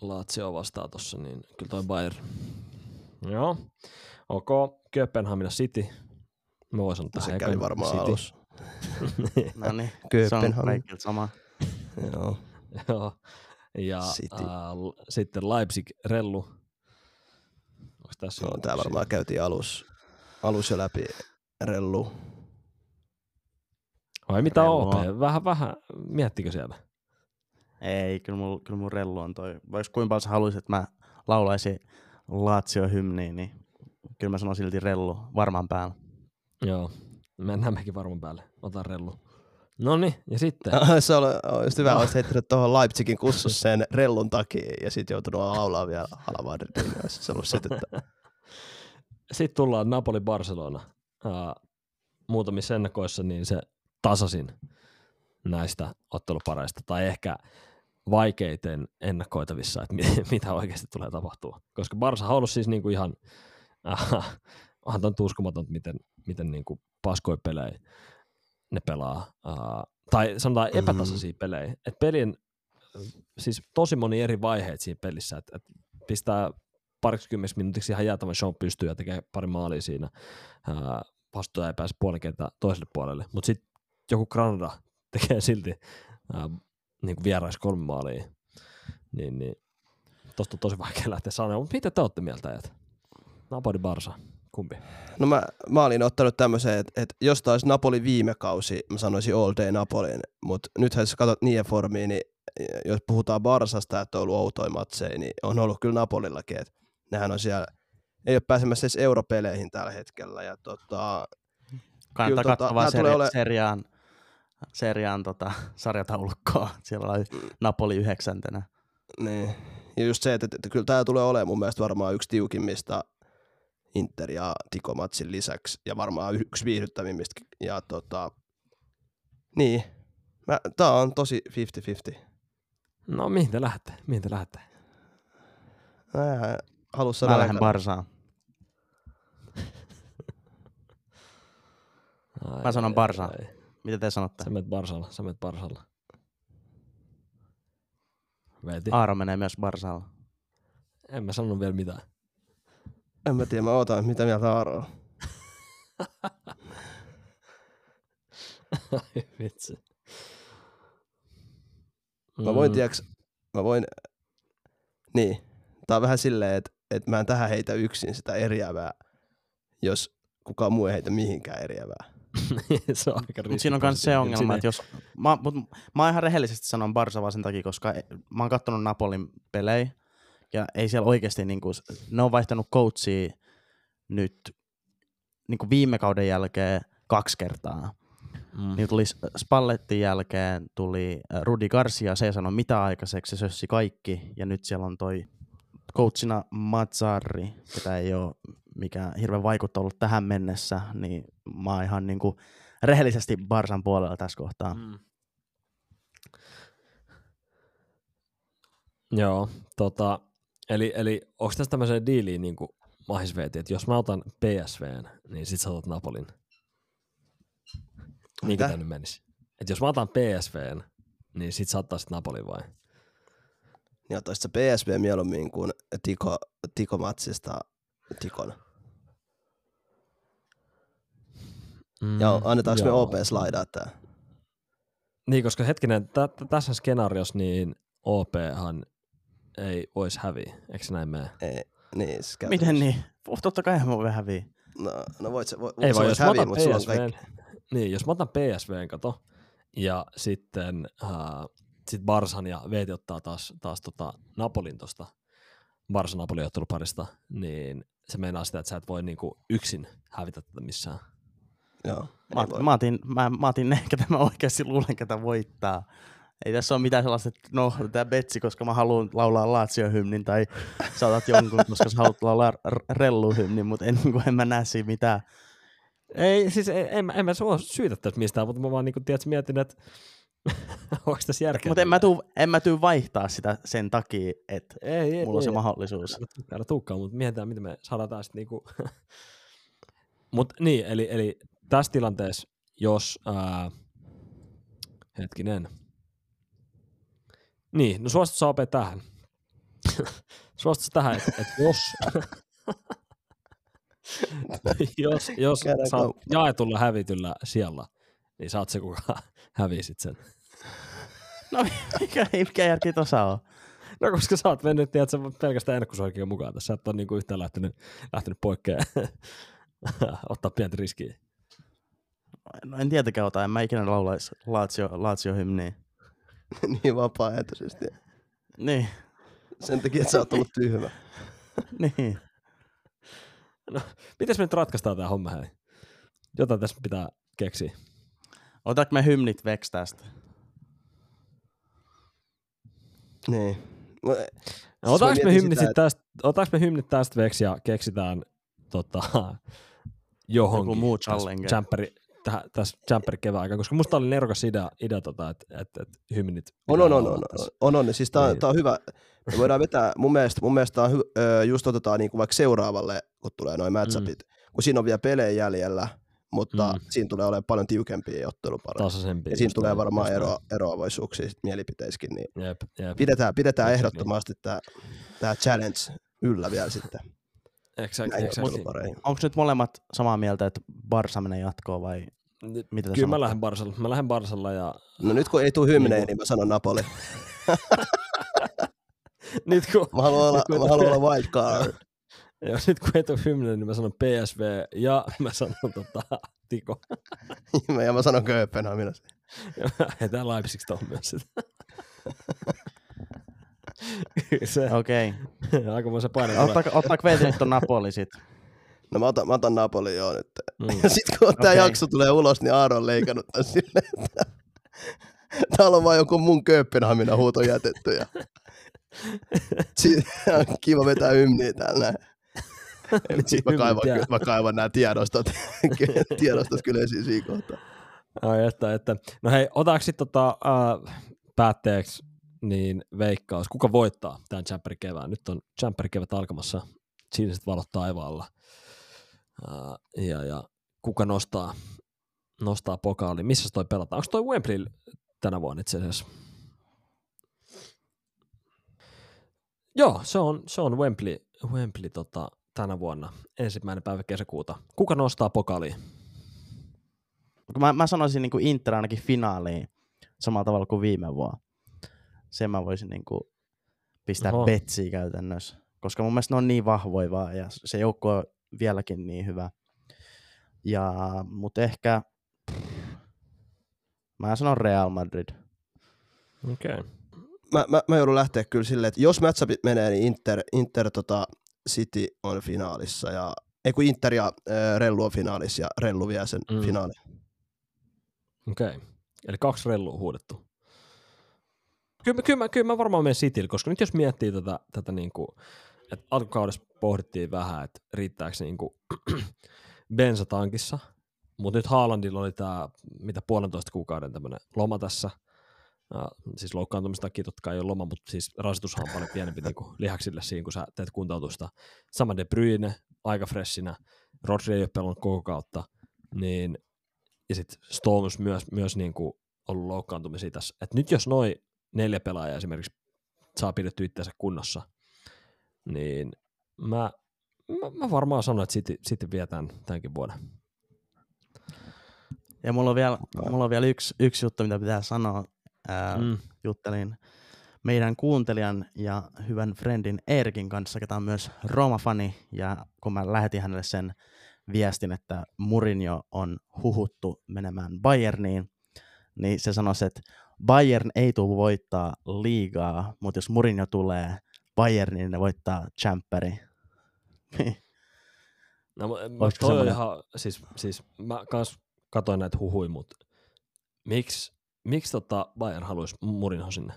Speaker 1: Lazio vastaan tossa, niin kyllä toi Bayern. Joo, ok, Kööpenhamina City. Mä voin sanoa
Speaker 2: Se kävi
Speaker 1: ekan
Speaker 2: varmaan
Speaker 1: City.
Speaker 2: alussa. (laughs)
Speaker 3: No niin, se on kaikilta sama.
Speaker 2: Joo.
Speaker 1: Joo. Ja
Speaker 2: City.
Speaker 1: äh, sitten Leipzig Rellu. Onko tässä
Speaker 2: No,
Speaker 1: siinä?
Speaker 2: varmaan käytiin alus, alus jo läpi. Rellu.
Speaker 1: Vai mitä OP?
Speaker 3: on.
Speaker 1: Vähän, vähän, miettikö siellä?
Speaker 3: Ei, kyllä mun, kyllä mun rellu on toi. Vois kuinka paljon sä haluaisit, että mä laulaisin Lazio hymniin, niin kyllä mä sanon silti rellu varmaan päällä.
Speaker 1: Joo, mennään mekin varmaan päälle. Otan Rellu. No niin, ja sitten. (laughs)
Speaker 2: se on olisi hyvä, olisi heittänyt tuohon Leipzigin kussus sen rellun takia ja sitten joutunut laulaa vielä Alamadridin, olisi se ollut sytyttä. (laughs)
Speaker 1: Sitten tullaan Napoli-Barcelona. Uh, muutamissa ennakoissa niin se tasasin näistä ottelupareista, tai ehkä vaikeiten ennakoitavissa, että mi- (laughs) mitä oikeasti tulee tapahtua. Koska Barsa on ollut siis niinku ihan, äh, onhan tämä uskomaton, miten, miten niinku paskoi pelejä ne pelaa. Uh, tai sanotaan epätasaisia pelejä. Et pelin, siis tosi moni eri vaiheet siinä pelissä, että et pistää parikymmentä minuutiksi ihan jäätävän show pystyy ja tekee pari maalia siinä. Ää, vastuuja ei pääse puolikenttä toiselle puolelle. Mutta sitten joku Granada (laughs) tekee silti ää, niin kuin vierais kolme maalia. Niin, niin tosta on tosi vaikea lähteä sanomaan. Mutta mitä te olette mieltä ajat? Napoli Barsa, kumpi?
Speaker 2: No mä, mä olin ottanut tämmöisen, että, että jos taas Napoli viime kausi, mä sanoisin all day Napolin, mutta nythän jos katsot niiden formiin, niin jos puhutaan Barsasta, että on ollut outoja matseja, niin on ollut kyllä Napolillakin, että nehän on siellä, ei ole pääsemässä edes europeleihin tällä hetkellä, ja tota,
Speaker 3: Kannattaa
Speaker 2: Kyllä, tota,
Speaker 3: katsoa
Speaker 2: tulee
Speaker 3: seri-
Speaker 2: ole-
Speaker 3: seriaan, seriaan tota, sarjataulukkoa. Siellä oli Napoli yhdeksäntenä.
Speaker 2: Niin. Ja just se, että, että kyllä tämä tulee olemaan mun mielestä varmaan yksi tiukimmista Inter- ja Tiko-matsin lisäksi, ja varmaan yksi viihdyttävimmistä. Ja tota, niin, Mä, tää on tosi 50-50.
Speaker 1: No mihin te lähdette? Mihin te lähdette?
Speaker 2: Mä en halua
Speaker 3: Mä
Speaker 2: sanoa
Speaker 3: lähden. Barsaan.
Speaker 1: Ai,
Speaker 3: Mä sanon
Speaker 1: ai,
Speaker 3: Barsa.
Speaker 1: ai.
Speaker 3: Mitä te sanotte?
Speaker 1: Sä menet Barsalla, sä menet Barsalla. Veti.
Speaker 3: Aaro menee myös Barsalla.
Speaker 1: En mä sanonut vielä mitään.
Speaker 2: En mä tiedä, mä ootan, mitä mieltä Aaro on. (laughs)
Speaker 1: Ai vitsi.
Speaker 2: Mä voin,
Speaker 1: Mm,
Speaker 2: tiiäks, mä voin, niin, tää on vähän silleen, että et mä en tähän heitä yksin sitä eriävää, jos kukaan muu ei heitä mihinkään eriävää. (laughs)
Speaker 1: se on aika
Speaker 3: Mutta siinä on myös se ongelma, että jos... Mä, mut, mä ihan rehellisesti sanon Barsa vaan sen takia, koska e- mä oon kattonut Napolin pelejä, ja ei siellä oikeasti, niinku, ne on vaihtanut coachia nyt niinku viime kauden jälkeen kaksi kertaa.
Speaker 1: Mm.
Speaker 3: Niin tuli Spallettin jälkeen, tuli äh, Rudi Garcia, se ei sano mitä aikaiseksi, se sössi kaikki, ja nyt siellä on toi coachina Mazzarri, ketä ei ole mikään hirveän vaikuttanut ollut tähän mennessä, niin mä oon ihan niinku rehellisesti Barsan puolella tässä kohtaa.
Speaker 1: Mm. Joo, tota, eli, eli onko tässä tämmöiseen diiliin niin kuin mahis veeti, että jos mä otan PSVn, niin sit sä otat Napolin. Niin kuin tää nyt menisi. Et jos mä otan PSVn, niin sit sä ottaisit Napolin vai?
Speaker 2: Niin ottaisit sä PSV mieluummin kuin Tiko, Tiko-matsista Tikon.
Speaker 1: Mm,
Speaker 2: Ja annetaanko me
Speaker 1: joo.
Speaker 2: OP slaidaa tää?
Speaker 1: Niin, koska hetkinen, tä- tä- tässä skenaariossa niin OPhan ei voisi häviä, eikö se näin mene?
Speaker 2: Ei, niin, siis
Speaker 3: Miten niin? Oh, totta kai mä voin häviä.
Speaker 2: No, no voit se, vo,
Speaker 1: Ei vaan,
Speaker 2: voit
Speaker 1: jos mä
Speaker 2: häviä,
Speaker 1: otan
Speaker 2: mutta sulla on kaikki.
Speaker 1: niin, jos mä otan PSVn, kato, ja sitten äh, sit Barsan ja Veeti ottaa taas, taas tota Napolin tosta Barsa Napoli otteluparista, niin se meinaa sitä, että sä et voi niinku yksin hävitä tätä missään.
Speaker 2: Joo.
Speaker 3: Mä,
Speaker 2: voi.
Speaker 3: mä, otin, mä, mä otin ne, ketä mä oikeasti luulen, ketä voittaa. Ei tässä ole mitään sellaista, että no, tämä Betsi, koska mä haluan laulaa Lazio-hymnin, tai sä otat jonkun, koska sä haluat laulaa rellu-hymnin, mutta en, niin kuin, en mä näe siinä mitään.
Speaker 1: Ei, siis en, en, mä- en mä sua syytä tästä mistään, mutta mä vaan niinku, tiedät, mietin, että (laughs) onko tässä järkeä.
Speaker 3: Mutta en, mä tuu, en mä tuu vaihtaa sitä sen takia, että
Speaker 1: ei, ei,
Speaker 3: mulla on se
Speaker 1: ei.
Speaker 3: mahdollisuus.
Speaker 1: Älä Älä tuukkaan, mutta mietitään, miten me saadaan taas niinku... (laughs) Mut niin, eli, eli tässä tilanteessa, jos... Ää, hetkinen. Niin, no suostut saa opea tähän. (laughs) suostut tähän, että et jos... (laughs) jos jos
Speaker 2: Käydään
Speaker 1: sä oot jaetulla hävityllä siellä, niin sä oot se, kuka (laughs) hävisit sen.
Speaker 3: No mikä, mikä järki tuossa on?
Speaker 1: No koska sä oot mennyt, tiedätkö, pelkästään ennakkosuosikien mukaan tässä. Sä et ole niinku yhtään lähtenyt, lähtenyt poikkeen ottaa pientä riskiä.
Speaker 3: No en tietenkään ota, en mä ikinä laulaisi Lazio, Lazio-hymniä. (laughs)
Speaker 2: niin vapaaehtoisesti.
Speaker 3: Niin,
Speaker 2: Sen takia, että sä oot ollut tyhmä. (laughs)
Speaker 3: niin.
Speaker 1: Miten me nyt ratkaistaan tää homma hei? Jotain tässä pitää keksiä.
Speaker 3: Otatko me hymnit veks tästä?
Speaker 2: Niin. Mä-
Speaker 1: No, otetaanko
Speaker 2: mä
Speaker 1: me, hymnit
Speaker 2: sitä,
Speaker 1: sit tästä, otetaanko me hymnit tästä veksi ja keksitään tota, (laughs) johonkin
Speaker 3: Joku muu challenge.
Speaker 1: Jumperi, tähän, tässä Jumperi kevään aikaan, koska musta oli nerokas idea, idea tota, että et, et hymnit
Speaker 2: On, on, on,
Speaker 1: olla
Speaker 2: on, on, on, on. Siis tää, on-
Speaker 1: Niin.
Speaker 2: tää on hyvä. Me voidaan vetää, mun mielestä, mun mielestä on hy, ö, just otetaan niinku vaikka seuraavalle, kun tulee noin matchupit, mm. kun siinä on vielä pelejä jäljellä, mutta
Speaker 1: Mm.
Speaker 2: siinä tulee olemaan paljon tiukempia ottelupareja.
Speaker 1: Tasaisempi.
Speaker 2: Ja siinä
Speaker 1: just
Speaker 2: tulee varmaan ero, eroavaisuuksia sit mielipiteissäkin, niin.
Speaker 1: Jep, jep.
Speaker 2: pidetään, pidetään
Speaker 1: Exactly.
Speaker 2: ehdottomasti tämä tää challenge yllä vielä sitten.
Speaker 1: Exactly, exactly.
Speaker 3: Onko nyt molemmat samaa mieltä, että Barsa menee jatkoon vai mitä te
Speaker 1: Kyllä mä lähden Barsalla. Mä lähden Barsalla ja
Speaker 2: No nyt kun ei tule
Speaker 1: Niinku-
Speaker 2: niin mä sanon Napoli. (laughs)
Speaker 1: nyt kun,
Speaker 2: Mä haluan olla,
Speaker 1: Nyt kun-
Speaker 2: mä haluan olla wild card. (laughs)
Speaker 1: ja nyt kun ei tule hymnen, niin mä sanon PSV ja mä sanon tota, Tiko. (laughs)
Speaker 2: ja mä sanon Kööpenhaminassa.
Speaker 1: Ja mä heitän Leipzig tuohon myös sitä. Se,
Speaker 3: Okei.
Speaker 1: okay. aika se paine.
Speaker 3: Ottaako, ottaako Veeti nyt ton Napoli sit?
Speaker 2: No mä otan, mä otan Napoli joo nyt.
Speaker 1: Mm. (laughs)
Speaker 2: Ja sit kun tää
Speaker 3: Okei.
Speaker 2: jakso tulee ulos, niin Aaro on leikannut tän silleen, että (laughs) täällä on vaan joku mun Kööpenhamina huuto jätetty. Ja... (laughs) Siitä on kiva vetää ymniä täällä näin. Eli sit mä kaivan, kyllä- mä kaivan nämä tiedostot, tiedostot kyllä esiin siinä kohtaa.
Speaker 1: Ai että, että. No hei, otaanko sitten tota, äh, päätteeksi niin veikkaus, kuka voittaa tämän Champerin kevään? Nyt on Champerin kevät alkamassa, siniset valot taivaalla. Ja, ja kuka nostaa, nostaa pokaali? Missä toi pelataan? Onko toi Wembley tänä vuonna itse asiassa? Joo, se on, se on Wembley, Wembley tota, tänä vuonna, ensimmäinen päivä kesäkuuta. Kuka nostaa pokaaliin?
Speaker 3: Mä, mä sanoisin niin kuin Inter ainakin finaaliin samalla tavalla kuin viime vuonna. Sen mä voisin niin kuin pistää
Speaker 1: Oho.
Speaker 3: betsiä käytännössä. Koska mun mielestä ne on niin vahvoja vaan ja se joukko vieläkin niin hyvä. Ja, mutta ehkä mä sanon Real Madrid.
Speaker 1: Okei. Okay.
Speaker 2: Mä, mä, mä joudun lähteä kyllä silleen, että jos matchupit menee, niin Inter, Inter tota City on finaalissa. Ja, ei kun Inter ja äh, Rellu on finaalissa ja Rellu vie sen
Speaker 1: Mm.
Speaker 2: finaali.
Speaker 1: Okei. Okay. Eli kaksi rellua huudettu. Kyllä, mä- kyllä, mä, kyllä mä varmaan menen Citylle, koska nyt jos miettii tätä, tätä niin kuin, että alkukaudessa pohdittiin vähän, että riittääkö niin kuin (clears throat) bensatankissa, mutta nyt Haalandilla oli tämä, mitä puolentoista kuukauden tämmöinen loma tässä, ja, siis loukkaantumista takia totta kai ei ole loma, mutta siis rasitushan on paljon pienempi niin kuin (laughs) lihaksille siinä, kun sä teet kuntoutusta. Sama De Bruyne, aika freshinä, Rodri ei ole pelannut koko kautta, niin ja sitten Stones myös, myös niin kuin ollut loukkaantumisia tässä. Et nyt jos noin neljä pelaajaa esimerkiksi saa pidetty itseänsä kunnossa, niin mä, mä, mä varmaan sanon, että City, City vie tämän, tämänkin vuoden.
Speaker 3: Ja mulla on vielä, mulla on vielä yksi, yksi juttu, mitä pitää sanoa. Ää,
Speaker 1: Mm.
Speaker 3: juttelin meidän kuuntelijan ja hyvän friendin Erkin kanssa, ketä on myös Roma-fani, ja kun mä lähetin hänelle sen viestin, että Mourinho on huhuttu menemään Bayerniin, niin se sanoi, että Bayern ei tule voittaa liigaa, mutta jos Mourinho tulee Bayerniin, niin ne voittaa Champeri. (laughs)
Speaker 1: No, mä, toi on
Speaker 3: semmoinen-
Speaker 1: ihan, siis, siis mä kans katoin näitä huhui, mutta miksi, miksi tota Bayern haluaisi Murinho sinne?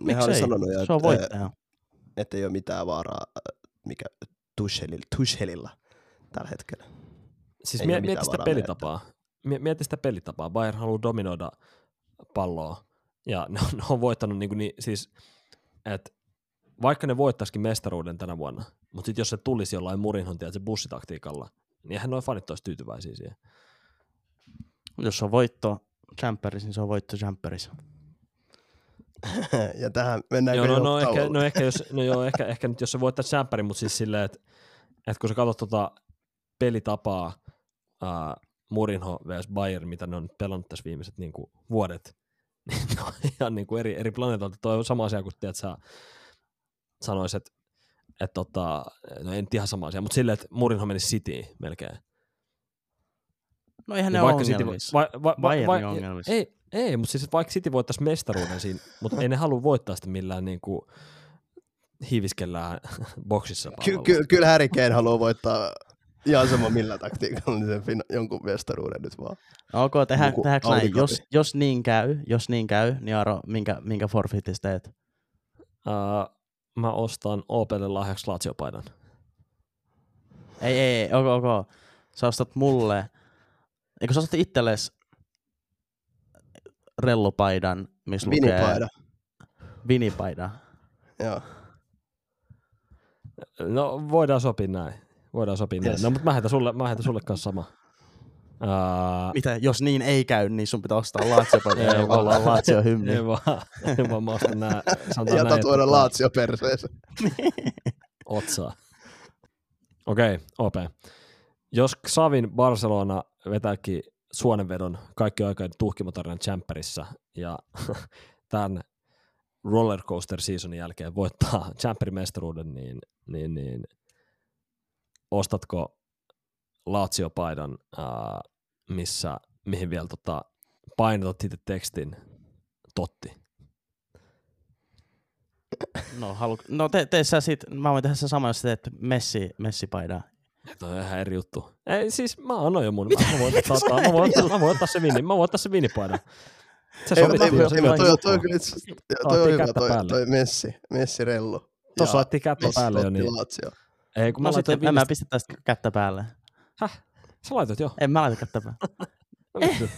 Speaker 2: Oli
Speaker 3: Miksei?
Speaker 2: sanonut jo,
Speaker 3: Se on
Speaker 2: että,
Speaker 3: voittaja.
Speaker 2: että ei ole mitään vaaraa mikä Tuchelilla, Tuchelilla tällä hetkellä.
Speaker 1: Siis
Speaker 2: Ei
Speaker 1: mie- mieti sitä pelitapaa. Mie- Mieti sitä pelitapaa. Bayern haluaa dominoida palloa. Ja (laughs) ne on, ne on voittanut niinku niin, siis, että vaikka ne voittaisikin mestaruuden tänä vuonna, mutta sitten jos se tulisi jollain Murinhon se bussitaktiikalla, niin eihän noin fanit olisi tyytyväisiä siihen.
Speaker 3: Jos on voitto Champeris, niin se on voitto Champeris. (laughs)
Speaker 2: ja tähän mennäänkö
Speaker 1: Joo, no, no, ehkä, no, ehkä, jos, no joo, ehkä, ehkä nyt jos se voittaa sämpärin, mutta siis silleen, että, että kun sä katsot tota pelitapaa ää, Murinho vs Bayern, mitä ne on nyt pelannut tässä viimeiset niin kuin, vuodet, (laughs) ne on ihan niin kuin eri, eri planeetalta. Toi on sama asia kuin tiedät, sä sanois, että että tota, no ei nyt ihan sama asia, mutta silleen, että Murinho meni Cityin melkein.
Speaker 3: No eihän
Speaker 1: Niin
Speaker 3: ne ole
Speaker 1: vaikka City,
Speaker 3: ongelmissa.
Speaker 1: vai, vai, vai,
Speaker 3: Bayern
Speaker 1: vai,
Speaker 3: on ongelmissa.
Speaker 1: ei, ei, mutta siis vaikka City voittaisi mestaruuden siinä, mutta ei ne halua voittaa sitä millään niin kuin hiiviskellään (laughs) boksissa.
Speaker 2: Ky- ky- kyllä Harry Kane haluaa voittaa ihan sama millä taktiikalla, niin sen fin- jonkun mestaruuden nyt vaan.
Speaker 3: Ok, tehdään,
Speaker 2: Joku
Speaker 3: tehdäänkö näin? Jos, jos niin käy, jos niin käy, niin Aro, minkä, minkä forfeitis teet?
Speaker 1: Uh, mä ostan OPlle lahjaksi Lazio-paidan.
Speaker 3: Ei, ei, ei, ok, ok. Sä ostat mulle, eikö sä ostat itsellesi rellupaidan, missä lukee...
Speaker 2: Vinipaida.
Speaker 3: Vinipaidan.
Speaker 2: Joo.
Speaker 1: No voidaan sopia näin. Voidaan sopia yes. No mutta mä heitän sulle, mä heitän sulle kanssa sama. Uh,
Speaker 3: Mitä, jos niin ei käy, niin sun pitää ostaa (laughs)
Speaker 1: Ei
Speaker 3: ja olla Lazio-hymni.
Speaker 1: ei vaan, (laughs) ei vaan mä ostan nää, sanotaan
Speaker 2: Jätä
Speaker 1: näin,
Speaker 2: tuoda Lazio perseeseen. (laughs)
Speaker 1: otsaa. Okei, okay, OP. Jos Xavin Barcelona vetääkin suonenvedon kaikki aikojen tuhkimotarjan Champerissa ja tämän rollercoaster seasonin jälkeen voittaa Champerin mestaruuden, niin, niin, niin ostatko Lazio-paidan, ää, missä, mihin vielä tota, painotat sitten tekstin Totti.
Speaker 3: No, halu... no te, tee sä sit, mä voin tehdä se sama, jos teet Messi, Messi-paidan.
Speaker 1: Tuo on ihan eri juttu. Ei, siis mä annoin jo mun. Mä, mä, voin ottaa, ottaa, mä, voin ottaa, mä voin ottaa se vini, mä voin ottaa se vinipaidan. Se
Speaker 2: Ei,
Speaker 1: sovittiin jo
Speaker 2: toi, toi, toi, on kyllä itse asiassa- toi on hyvä,
Speaker 1: kättä
Speaker 2: toi,
Speaker 1: päälle.
Speaker 2: toi Messi, Messi Rellu.
Speaker 1: Tuossa
Speaker 2: Ja
Speaker 1: laitettiin kättä päälle jo, niin
Speaker 2: Lazio.
Speaker 1: Ei kun mä
Speaker 3: No
Speaker 1: laitoin
Speaker 3: en mä
Speaker 1: vinistä.
Speaker 3: pistä tästä kättä päälle.
Speaker 1: Sä laitoit jo.
Speaker 3: En mä laita kättä päälle.
Speaker 1: No. (laughs)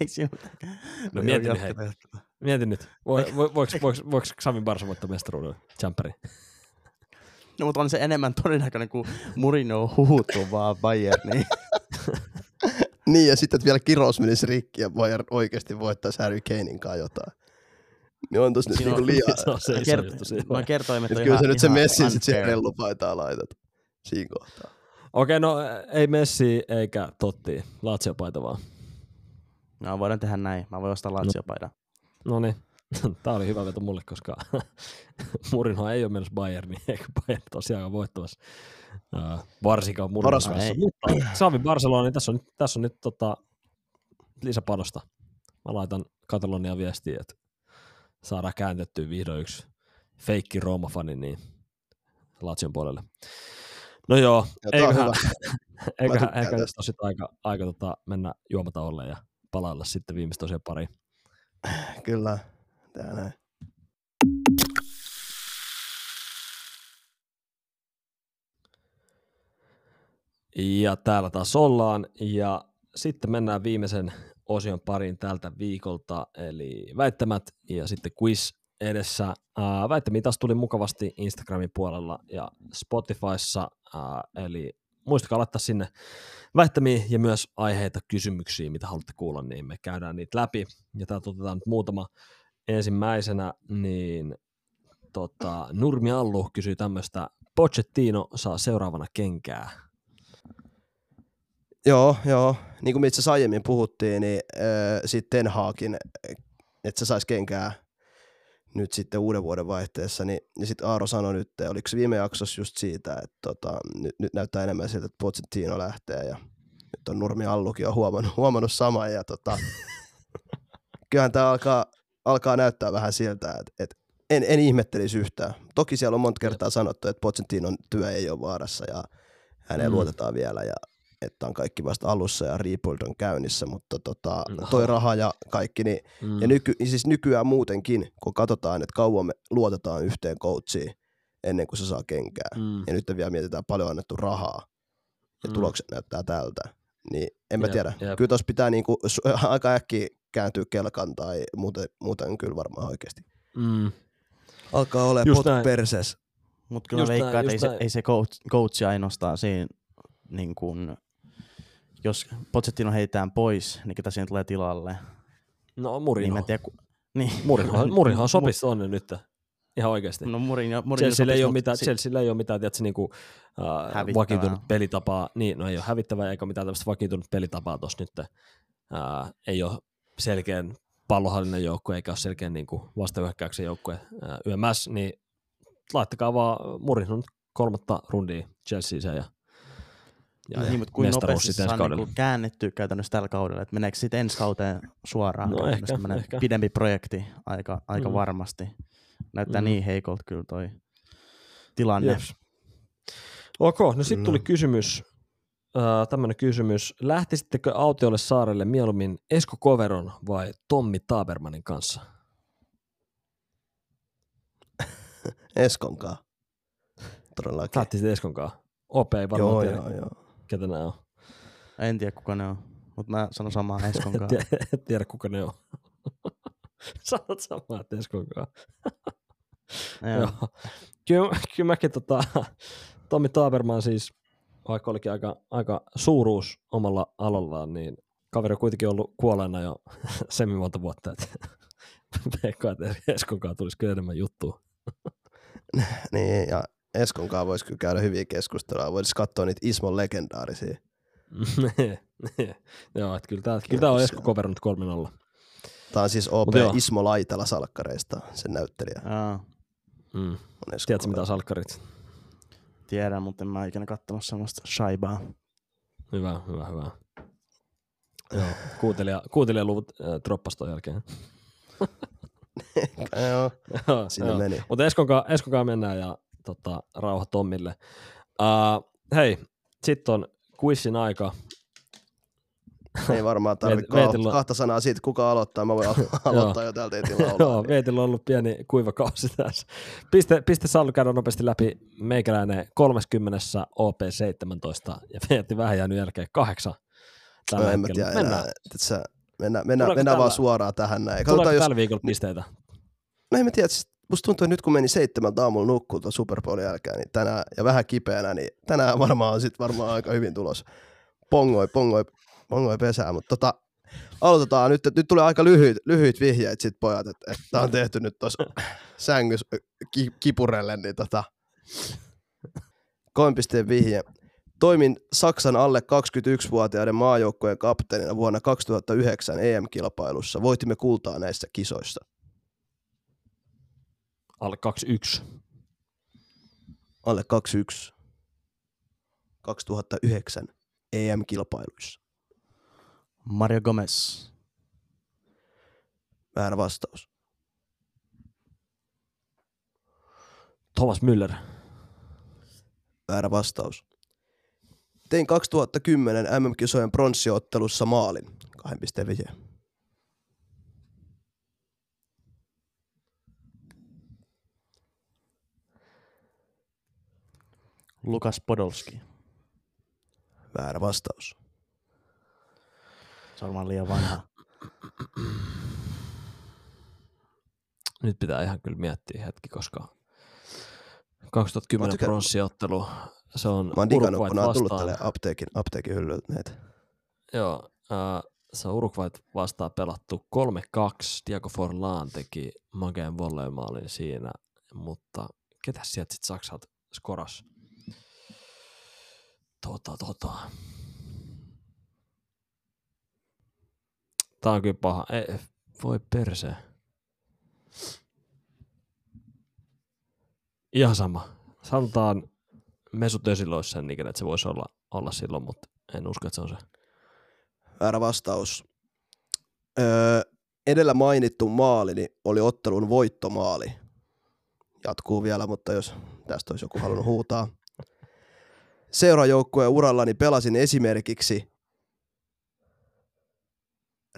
Speaker 3: Ei siinä mitään.
Speaker 1: No mieti nyt, hei.
Speaker 3: jatketaan, jatketaan.
Speaker 1: Mieti nyt. Voi, vo, voiko, voiko, voiko Xavin Barsa voittaa mestaruuden Jumperi?
Speaker 3: No mutta on se enemmän todennäköinen kuin Mourinho on huhuttu vaan Bayerniin. (laughs) (laughs)
Speaker 2: Niin, ja sitten että vielä kirous menisi rikki ja Bayern oikeasti voittaisi Harry Kanein kanssa jotain. Niin on tossa nyt
Speaker 3: Siinä
Speaker 2: niinku liian.
Speaker 1: se on se iso
Speaker 3: Kert-
Speaker 1: juttu siinä.
Speaker 3: Noin kertoimet
Speaker 2: Et
Speaker 3: on
Speaker 2: kyllä
Speaker 3: ihan,
Speaker 2: se nyt se Messi sit siihen rellupaitaan laitat. Siinä kohtaa.
Speaker 1: Okei, no ei Messi eikä Totti. Lazio-paita vaan.
Speaker 3: No voidaan tehdä näin. Mä voin ostaa Lazio-paidan.
Speaker 1: No niin. (laughs) Tämä oli hyvä veto mulle, koska (laughs) Murinho ei ole menossa Bayerniin, eikä Bayern tosiaan voittamassa. Uh, varsinkaan Murinho. Mutta Xavi Barcelona, niin tässä on, nyt- tässä on nyt tota, lisäpanosta. Mä laitan Katalonia viestiä, että saadaan kääntettyä vihdoin yksi feikki Rooma-fani niin Lazion puolelle. No joo,
Speaker 2: on (laughs)
Speaker 1: eiköhän,
Speaker 2: hyvä.
Speaker 1: eiköhän, eiköhän nyt
Speaker 2: tästä.
Speaker 1: ole sit aika, aika tota, mennä juomataolle ja palailla sitten viimeistä tosiaan pariin.
Speaker 2: Kyllä. Tää näin.
Speaker 1: Ja täällä taas ollaan ja sitten mennään viimeisen osion pariin tältä viikolta, eli väittämät ja sitten quiz edessä. Väittämiä taas tuli mukavasti Instagramin puolella ja Spotifyssa, eli muistakaa laittaa sinne väittämiä ja myös aiheita, kysymyksiä, mitä haluatte kuulla, niin me käydään niitä läpi. Ja täältä otetaan nyt muutama ensimmäisenä, niin tota, Nurmi Allu kysyy tämmöistä, Pochettino saa seuraavana kenkää.
Speaker 2: Joo, joo. Niin kuin me itse aiemmin puhuttiin, niin äh, sitten Ten Hagin, että se saisi kenkää, nyt sitten uuden vuoden vaihteessa, niin, niin sitten Aaro sanoi nyt, oliko se viime jaksossa just siitä, että tota, nyt, nyt, näyttää enemmän siltä, että Pochettino lähtee ja nyt on Nurmi Allukin on huomannut, huomannut saman ja tota, (laughs) kyllähän tämä alkaa, alkaa näyttää vähän siltä, että, että en, en ihmettelisi yhtään. Toki siellä on monta kertaa sanottu, että Pochettinon työ ei ole vaarassa ja häneen mm. luotetaan vielä ja että on kaikki vasta alussa ja rebuild on käynnissä, mutta tota, no. toi raha ja kaikki, niin, mm. ja nyky, siis nykyään muutenkin, kun katsotaan, että kauan me luotetaan yhteen coachiin ennen kuin se saa kenkää, mm. ja nyt vielä mietitään paljon annettu rahaa, ja mm. tulokset näyttää tältä, niin en mä jep, tiedä. Jep. Kyllä tuossa pitää niinku, (laughs) aika äkkiä kääntyä kelkan tai muuten, muuten kyllä varmaan oikeasti. Mm. Alkaa olla pot perseessä.
Speaker 3: Mutta kyllä veikkaa, että ei se, ei se coach, coach ainoastaan siinä niin kuin jos Pochettino heitään pois, niin ketä siinä tulee tilalle?
Speaker 1: No Murino.
Speaker 3: Niin, tiedä, ku... (laughs) niin.
Speaker 1: Murino, (laughs) Murino sopisi tuonne nyt. Ihan oikeasti.
Speaker 3: No Mourinho, Mourinho
Speaker 1: Chelsea ei ole mitään, sit... Chelsea ei ole mitään tiedätkö, niinku, uh, vakiintunut pelitapaa. Niin, no ei ole hävittävää eikä mitään tämmöistä vakiintunut pelitapaa tuossa nyt. Uh, ei ole selkeän pallohallinen joukkue eikä ole selkeän niinku, vastahyökkäyksen joukkue uh, YMS, niin laittakaa vaan Mourinho kolmatta rundia Chelseaiseen ja
Speaker 3: ja niin, mutta kuin nopeasti se on niin käännetty käytännössä tällä kaudella, että meneekö sitten ensi kauteen suoraan no ehkä, ehkä. pidempi projekti aika, aika mm. varmasti. Näyttää mm. niin heikolta kyllä toi tilanne. Yes.
Speaker 1: Ok, no sitten tuli mm. kysymys, äh, tämmöinen kysymys. Lähtisittekö autiolle saarelle mieluummin Esko Koveron vai Tommi Tabermanin kanssa? (laughs)
Speaker 2: Eskonkaan. Todellakin.
Speaker 1: Lähtisit Eskonkaan. OP ei varmaan joo, joo, joo ketä nämä on.
Speaker 3: En tiedä kuka ne on, mutta mä sanon samaa (laughs) Eskon kanssa.
Speaker 1: Et tiedä kuka ne on. (laughs) Sanot samaa Eskon kanssa. (laughs) Joo. Kyllä, kyllä mäkin tota, Tommi Taberman siis, vaikka olikin aika, aika suuruus omalla alallaan, niin kaveri on kuitenkin ollut kuolleena jo semmin monta vuotta, että veikkaan, että Eskon kanssa tulisi kyllä enemmän juttua.
Speaker 2: niin, ja Eskon kanssa voisi kyllä käydä hyviä keskustelua. Voisi katsoa niitä Ismon legendaarisia. (laughs)
Speaker 1: joo, että kyllä tämä, kyllä tämä on Esko coverannut 3-0.
Speaker 2: Tämä on siis OP Ismo Laitala salkkareista, sen näyttelijä.
Speaker 3: Aa.
Speaker 1: Mm. Tiedätkö mitä salkkarit?
Speaker 3: Tiedän, mutta en mä ikinä katsonut sellaista shaibaa.
Speaker 1: Hyvä, hyvä, hyvä. Joo, kuuntelija, kuuntelijaluvut äh, droppasi ton jälkeen. (laughs)
Speaker 2: joo, sinne meni.
Speaker 1: Mutta Eskonkaan, Eskonkaan mennään ja tota, rauha Tommille. Uh, hei, sitten on quizin aika.
Speaker 2: Ei varmaan tarvitse Veetillä... kahta sanaa siitä, kuka aloittaa. Mä voin (laughs) aloittaa jo täältä heti (laughs)
Speaker 1: Joo, Veetillä on ollut pieni kuiva kausi tässä. Piste, piste Sallu käydä nopeasti läpi meikäläinen 30 OP17 ja Veetti vähän jäänyt jälkeen kahdeksan.
Speaker 2: Tällä no, en mä tiedä mennään. Enää, mennään, mennään, mennään vaan suoraan tähän näin.
Speaker 1: Tuleeko jos... tällä viikolla pisteitä?
Speaker 2: No en mä tiedä, siis musta tuntuu, että nyt kun meni seitsemältä aamulla nukkuu tuon Super Bowlin jälkeen, niin tänään, ja vähän kipeänä, niin tänään varmaan sit varmaan aika hyvin tulos. Pongoi, pongoi, pongoi pesää, mutta tota, aloitetaan nyt, nyt tulee aika lyhyt, lyhyit vihjeet sit pojat, että, että on tehty nyt tuossa sängys ki, kipurelle, niin tota, pisteen vihje. Toimin Saksan alle 21-vuotiaiden maajoukkojen kapteenina vuonna 2009 EM-kilpailussa. Voitimme kultaa näissä kisoissa
Speaker 1: alle 21.
Speaker 2: Alle 21. 2009 EM-kilpailuissa.
Speaker 3: Mario Gomez.
Speaker 2: Väärä vastaus.
Speaker 1: Thomas Müller.
Speaker 2: Väärä vastaus. Tein 2010 MM-kisojen pronssiottelussa maalin. Kahden pisteen vihjeen.
Speaker 3: Lukas Podolski.
Speaker 2: Väärä vastaus.
Speaker 3: Se on liian vanha.
Speaker 1: Nyt pitää ihan kyllä miettiä hetki, koska 2010 pronssiottelu, se on
Speaker 2: Mä kun on tullut tälle apteekin, apteekin hyllyltä näitä.
Speaker 1: Joo, äh, se on Uruguayt vastaan pelattu 3-2. Diego Forlan teki mageen volleymaalin siinä, mutta ketä sieltä sitten Saksalta skoras? Tota, tota. Tää on kyllä paha. Ei, voi perse. Ihan sama. Sanotaan Mesut Özil sen ikinä, että se voisi olla, olla silloin, mutta en usko, että se on se.
Speaker 2: Väärä vastaus. Öö, edellä mainittu maali niin oli ottelun voittomaali. Jatkuu vielä, mutta jos tästä olisi joku halunnut huutaa. Seurajoukkueen urallani pelasin esimerkiksi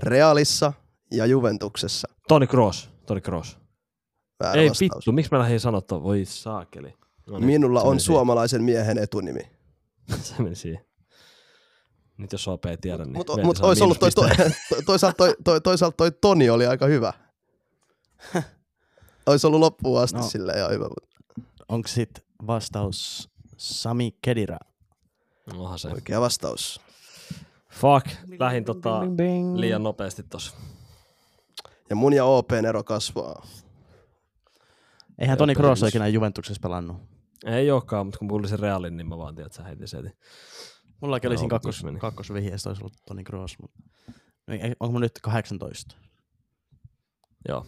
Speaker 2: Realissa ja Juventuksessa.
Speaker 1: Toni Kroos. Toni Kroos.
Speaker 2: Väärä
Speaker 1: Ei
Speaker 2: vastaus.
Speaker 1: vittu, miksi mä lähdin sanottua? Voi saakeli. No niin,
Speaker 2: Minulla on suomalaisen miehen etunimi. (laughs)
Speaker 1: se meni siihen. Nyt jos OP ei tiedä, niin
Speaker 2: Mutta mut olisi ollut toi, toi, toisaalta, toi, toi, toisaalta toi Toni oli aika hyvä. (laughs) olisi ollut loppuun asti
Speaker 3: No.
Speaker 2: silleen ihan hyvä.
Speaker 3: Onko sit vastaus Sami Kedira?
Speaker 1: Onhan se.
Speaker 2: oikea vastaus.
Speaker 1: Fuck, lähin tota liian nopeasti tossa.
Speaker 2: Ja mun ja OPn ero kasvaa.
Speaker 3: Eihän Toni Kroos ole ikinä Juventuksessa pelannut.
Speaker 1: Ei olekaan, mutta kun kuulin sen Realin, niin mä vaan tiedän, että sä heitin sen.
Speaker 3: Mullakin oli siinä kakkos,
Speaker 1: se
Speaker 3: kakkosvihjeessä olisi ollut Toni Kroos. Mutta... No, ei- onko mun nyt 18?
Speaker 1: Joo,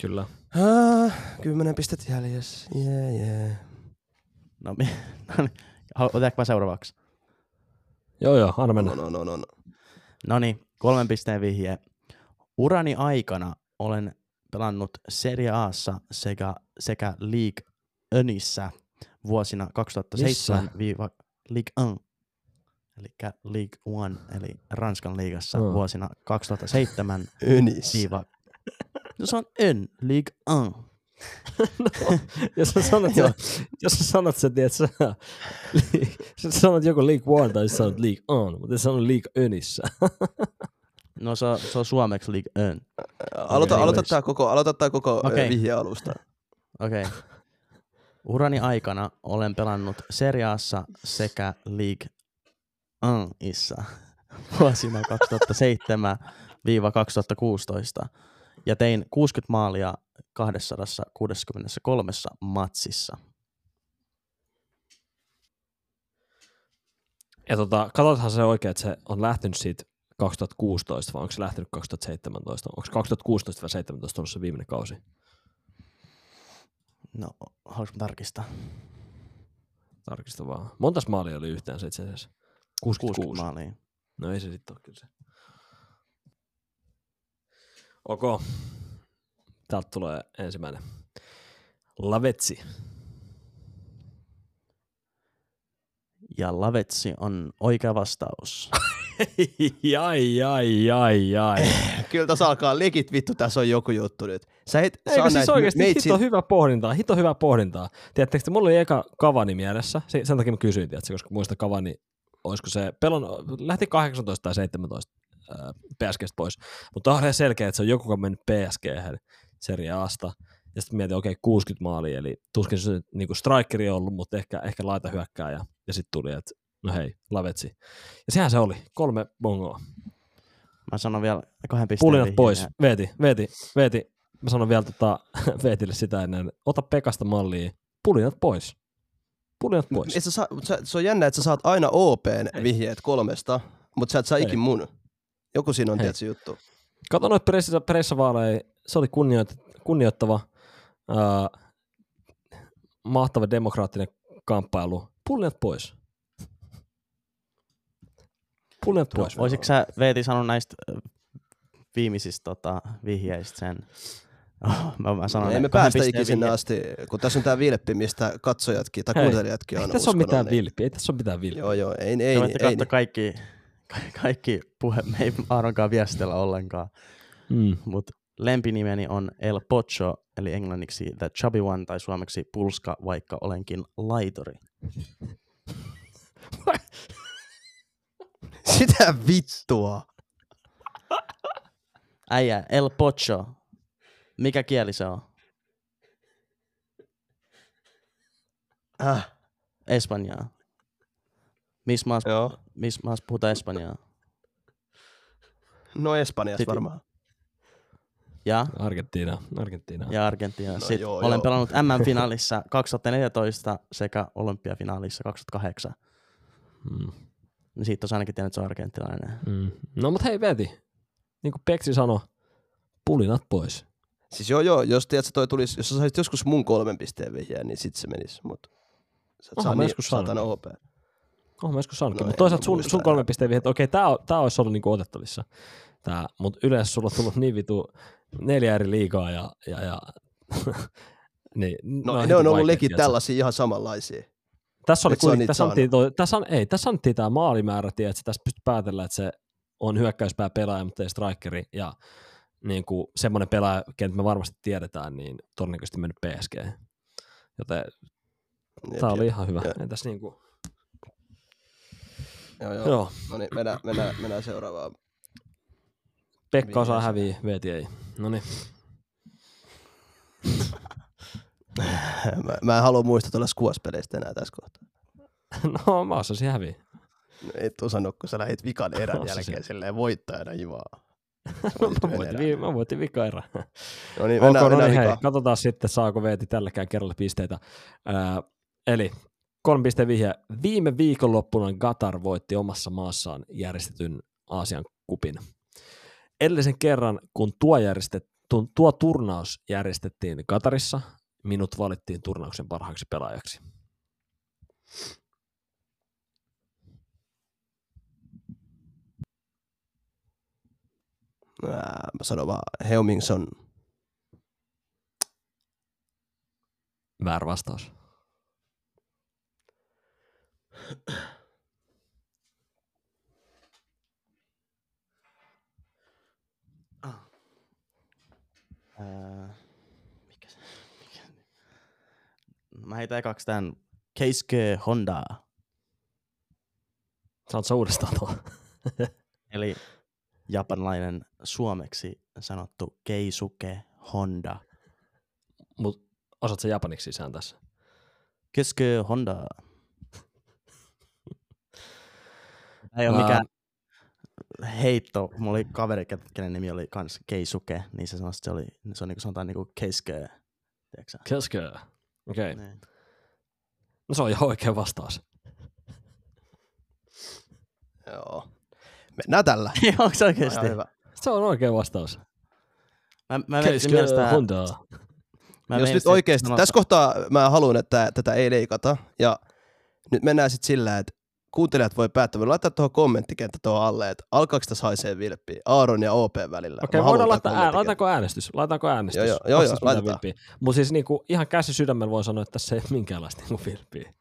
Speaker 1: kyllä.
Speaker 2: Ah, kymmenen pistet jäljessä. Yeah, yeah.
Speaker 3: No, mi- (laughs) no niin. Otetaanko seuraavaksi?
Speaker 1: Joo, joo, anna mennä.
Speaker 2: No, no, no, no, no.
Speaker 3: No niin, kolmen pisteen vihje. Urani aikana olen pelannut Serie A:ssa sekä, sekä League Önissä vuosina 2007 League 1, eli League One, eli Ranskan liigassa
Speaker 1: Mm.
Speaker 3: vuosina 2007
Speaker 2: Ynis.
Speaker 3: viiva... No se on Ön, League 1. (laughs)
Speaker 1: jos sä sanot,
Speaker 2: Joo.
Speaker 1: jos sä sanot se, tiedät sä, sä (laughs) sanot joko League One tai sä sanot League On, mutta sä sanot League Önissä. (laughs)
Speaker 3: No se on, se on suomeksi League Ön.
Speaker 2: Aloita,
Speaker 1: Okei.
Speaker 2: aloita tää koko, aloita tää koko
Speaker 3: Okei.
Speaker 2: okay. vihje alusta.
Speaker 3: Okei. Okay. Urani aikana olen pelannut Seriaassa sekä League 1issa vuosina 2007-2016 ja tein 60 maalia 263 matsissa.
Speaker 1: Ja tota, katsotaanhan se oikein, että se on lähtenyt siitä 2016 vai onko se lähtenyt 2017? Onko 2016 vai 2017 ollut se viimeinen kausi?
Speaker 3: No, haluaisin tarkistaa.
Speaker 1: Tarkista vaan. Montas maalia oli yhteensä itse asiassa? 66.
Speaker 3: 60 maalia.
Speaker 1: No ei se sitten ole kyllä se. Ok. Täältä tulee ensimmäinen. Lavetsi.
Speaker 3: Ja Lavetsi on oikea vastaus. (laughs)
Speaker 1: jai, jai, jai, jai.
Speaker 2: Kyllä tässä alkaa legit vittu, tässä on joku juttu nyt. Sä et saa
Speaker 1: Eikö siis
Speaker 2: näitä
Speaker 1: oikeasti
Speaker 2: meitsin...
Speaker 1: hito hyvä pohdintaa, hito hyvä pohdintaa. Tiedättekö, että mulla oli eka Kavani mielessä, se- sen takia mä kysyin, tiedätkö, koska muista Kavani, olisiko se, pelon, lähti 18 tai 17 äh, PSGstä pois, mutta on ihan selkeä, että se on joku, joka on mennyt PSG Serie Asta, ja sitten mietin, okei, okay, 60 maalia, eli tuskin se niin kuin strikeri on ollut, mutta ehkä, ehkä laita hyökkää, ja, ja sitten tuli, että no hei, Lavetsi. Ja sehän se oli, kolme bongoa.
Speaker 3: Mä sanon vielä kahden pisteen
Speaker 1: Pulinat
Speaker 3: vihjeen
Speaker 1: pois.
Speaker 3: ja-
Speaker 1: Veeti, Veeti, Veeti. Mä sanon vielä tota, (laughs) Veetille sitä ennen. Ota Pekasta mallia. Pulinat pois. Pulinat pois.
Speaker 2: Et sä saa, sä, se on jännä, että sä saat aina OPn
Speaker 1: Hei.
Speaker 2: vihjeet kolmesta, mutta sä et saa
Speaker 1: Hei.
Speaker 2: ikin mun. Joku siinä on tietysti juttu.
Speaker 1: Kato noita pressa, pressavaaleja. Se oli kunnioit, kunnioittava, uh, mahtava demokraattinen kamppailu. Pulinat pois.
Speaker 3: No,
Speaker 1: pois.
Speaker 3: voisitko sä Veeti sanoa näistä viimeisistä tota, vihjeistä sen? Oh, (laughs) mä, mä sanon
Speaker 2: No,
Speaker 3: ne
Speaker 2: ei me
Speaker 3: kahden
Speaker 2: päästä
Speaker 3: pisteen
Speaker 2: ikin sinne
Speaker 3: vihjeet.
Speaker 2: asti, kun tässä on tää vilppi, mistä katsojatkin tai
Speaker 1: Hei,
Speaker 2: kuuntelijatkin
Speaker 1: Ei
Speaker 2: on
Speaker 1: tässä
Speaker 2: uskonut,
Speaker 1: mitään
Speaker 2: niin-
Speaker 1: vilppiä. Ei tässä ole mitään vilppiä.
Speaker 2: Joo, joo, ei, ei, ei, ei,
Speaker 3: kaikki, ka- kaikki puhe, me ei Aaronkaan viestellä ollenkaan,
Speaker 1: Mm.
Speaker 3: mutta lempinimeni on El Pocho, eli englanniksi The Chubby One tai suomeksi Pulska, vaikka olenkin laitori. (laughs)
Speaker 2: Sitä vittua.
Speaker 3: Äijä, El Pocho. Mikä kieli se on?
Speaker 2: Äh,
Speaker 3: Espanjaa. Missä maassa, miss maassa puhutaan espanjaa?
Speaker 2: No Espanjassa varmaan.
Speaker 3: Ja,
Speaker 1: Argentiina, Argentiina.
Speaker 3: ja Argentiina.
Speaker 2: No
Speaker 3: Sitten
Speaker 2: joo,
Speaker 3: olen
Speaker 2: joo.
Speaker 3: pelannut (laughs) MM-finaalissa 2014 sekä olympiafinaalissa 2008.
Speaker 1: Mm.
Speaker 3: Niin siitä on ainakin tiennyt, että se on argentilainen.
Speaker 1: Mm. No mut hei Veti, niin kuin Peksi sanoi, pulinat pois.
Speaker 2: Siis joo joo, jos tiedät, toi tulis, jos sä saisit joskus mun kolmen pisteen vihjeä, niin sit se menisi, mut sä et
Speaker 1: Oho,
Speaker 2: saa
Speaker 1: mä
Speaker 2: niin saatana OP.
Speaker 1: Oon mä joskus saanutkin,
Speaker 2: No
Speaker 1: mutta toisaalta sun, sun
Speaker 2: enää.
Speaker 1: kolme pisteen vihjeet, okei, tää, on- tää olisi ollut niinku otettavissa. Tää, mut yleensä sulla on tullut niin vitu neljä eri liigaa ja, ja, ja (laughs) niin,
Speaker 2: No,
Speaker 1: on
Speaker 2: ne on ollut legit
Speaker 1: tiedätkö?
Speaker 2: tällaisia ihan samanlaisia.
Speaker 1: Tässä oli kuitenkin, tässä annettiin, toi, tässä, an, ei, tässä annettiin tämä maalimäärä, että tässä pystyt päätellä, että se on hyökkäyspää pelaaja, mutta ei strikeri, ja niin kuin semmoinen pelaaja, kenet me varmasti tiedetään, niin todennäköisesti mennyt PSG. Joten
Speaker 2: Jep,
Speaker 1: tämä oli
Speaker 2: jep.
Speaker 1: ihan hyvä.
Speaker 2: Jep.
Speaker 1: Entäs niin kuin,
Speaker 2: Joo, joo.
Speaker 1: joo,
Speaker 2: No niin, mennään, mennään, mennään seuraavaan.
Speaker 1: Pekka osaa häviä, Veeti ei. No niin,
Speaker 2: mä, mä en halua muistutella squash-peleistä enää tässä kohtaa.
Speaker 1: no mä osasin häviä.
Speaker 2: No, Et osannut, kun sä lähit vikan erän
Speaker 1: Osasin.
Speaker 2: jälkeen silleen voittajana jivaa. (laughs)
Speaker 1: mä, voitin, vi- mä voitin vika erä.
Speaker 2: No niin, mennään,
Speaker 1: no
Speaker 2: mennään
Speaker 1: niin, hei, katsotaan sitten, saako Veeti tälläkään kerralla pisteitä. Ää, eli kolme pisteen vihje. Viime viikonloppuna Qatar voitti omassa maassaan järjestetyn Aasian kupin. Edellisen kerran, kun tuo, järjestet, tuo, turnaus järjestettiin Qatarissa, minut valittiin turnauksen parhaaksi pelaajaksi.
Speaker 2: Mä sanon vaan Heumingson.
Speaker 1: Väärä vastaus.
Speaker 3: Ää, mikä se? Mikä? Mä heitän ekaksi tän Keisuke Honda.
Speaker 1: Saat uudestaan tuo? (laughs)
Speaker 3: Eli japanlainen suomeksi sanottu Keisuke Honda.
Speaker 1: Mut osaat sä japaniksi sisään tässä?
Speaker 3: Keisuke Honda. (laughs) Ei ole
Speaker 1: Ää,
Speaker 3: mikään heitto. Mulla oli kaveri, kenen nimi oli kans Keisuke, niin se sanoi, että se, oli, se on niinku sanotaan niinku Keisuke. Tiedätkö sä?
Speaker 1: Keske. Okei. Okay.
Speaker 3: Niin.
Speaker 1: No se on ihan oikea vastaus.
Speaker 2: Joo. Mennään tällä. (laughs)
Speaker 3: Onko se
Speaker 2: Ihan
Speaker 3: oikeesti?
Speaker 2: hyvä.
Speaker 1: Se on oikea vastaus.
Speaker 3: Mä, mä myös tää,
Speaker 1: Honda.
Speaker 3: mä
Speaker 2: Jos nyt oikeasti, tässä kohtaa mä haluan, että tätä ei leikata. Ja nyt mennään sitten sillä, että kuuntelijat voi päättää, voi laittaa tuohon kommenttikenttä tuohon alle, että alkaako tässä haisee vilppiä Aaron ja OP välillä.
Speaker 1: Okei,
Speaker 2: Mä
Speaker 1: voidaan laittaa, ää, laitaanko äänestys? Laitaanko äänestys?
Speaker 2: Joo, joo, joo, joo, laitetaan.
Speaker 1: Mutta siis niinku, ihan käsi sydämellä voi sanoa, että tässä ei ole minkäänlaista niinku vilppiä.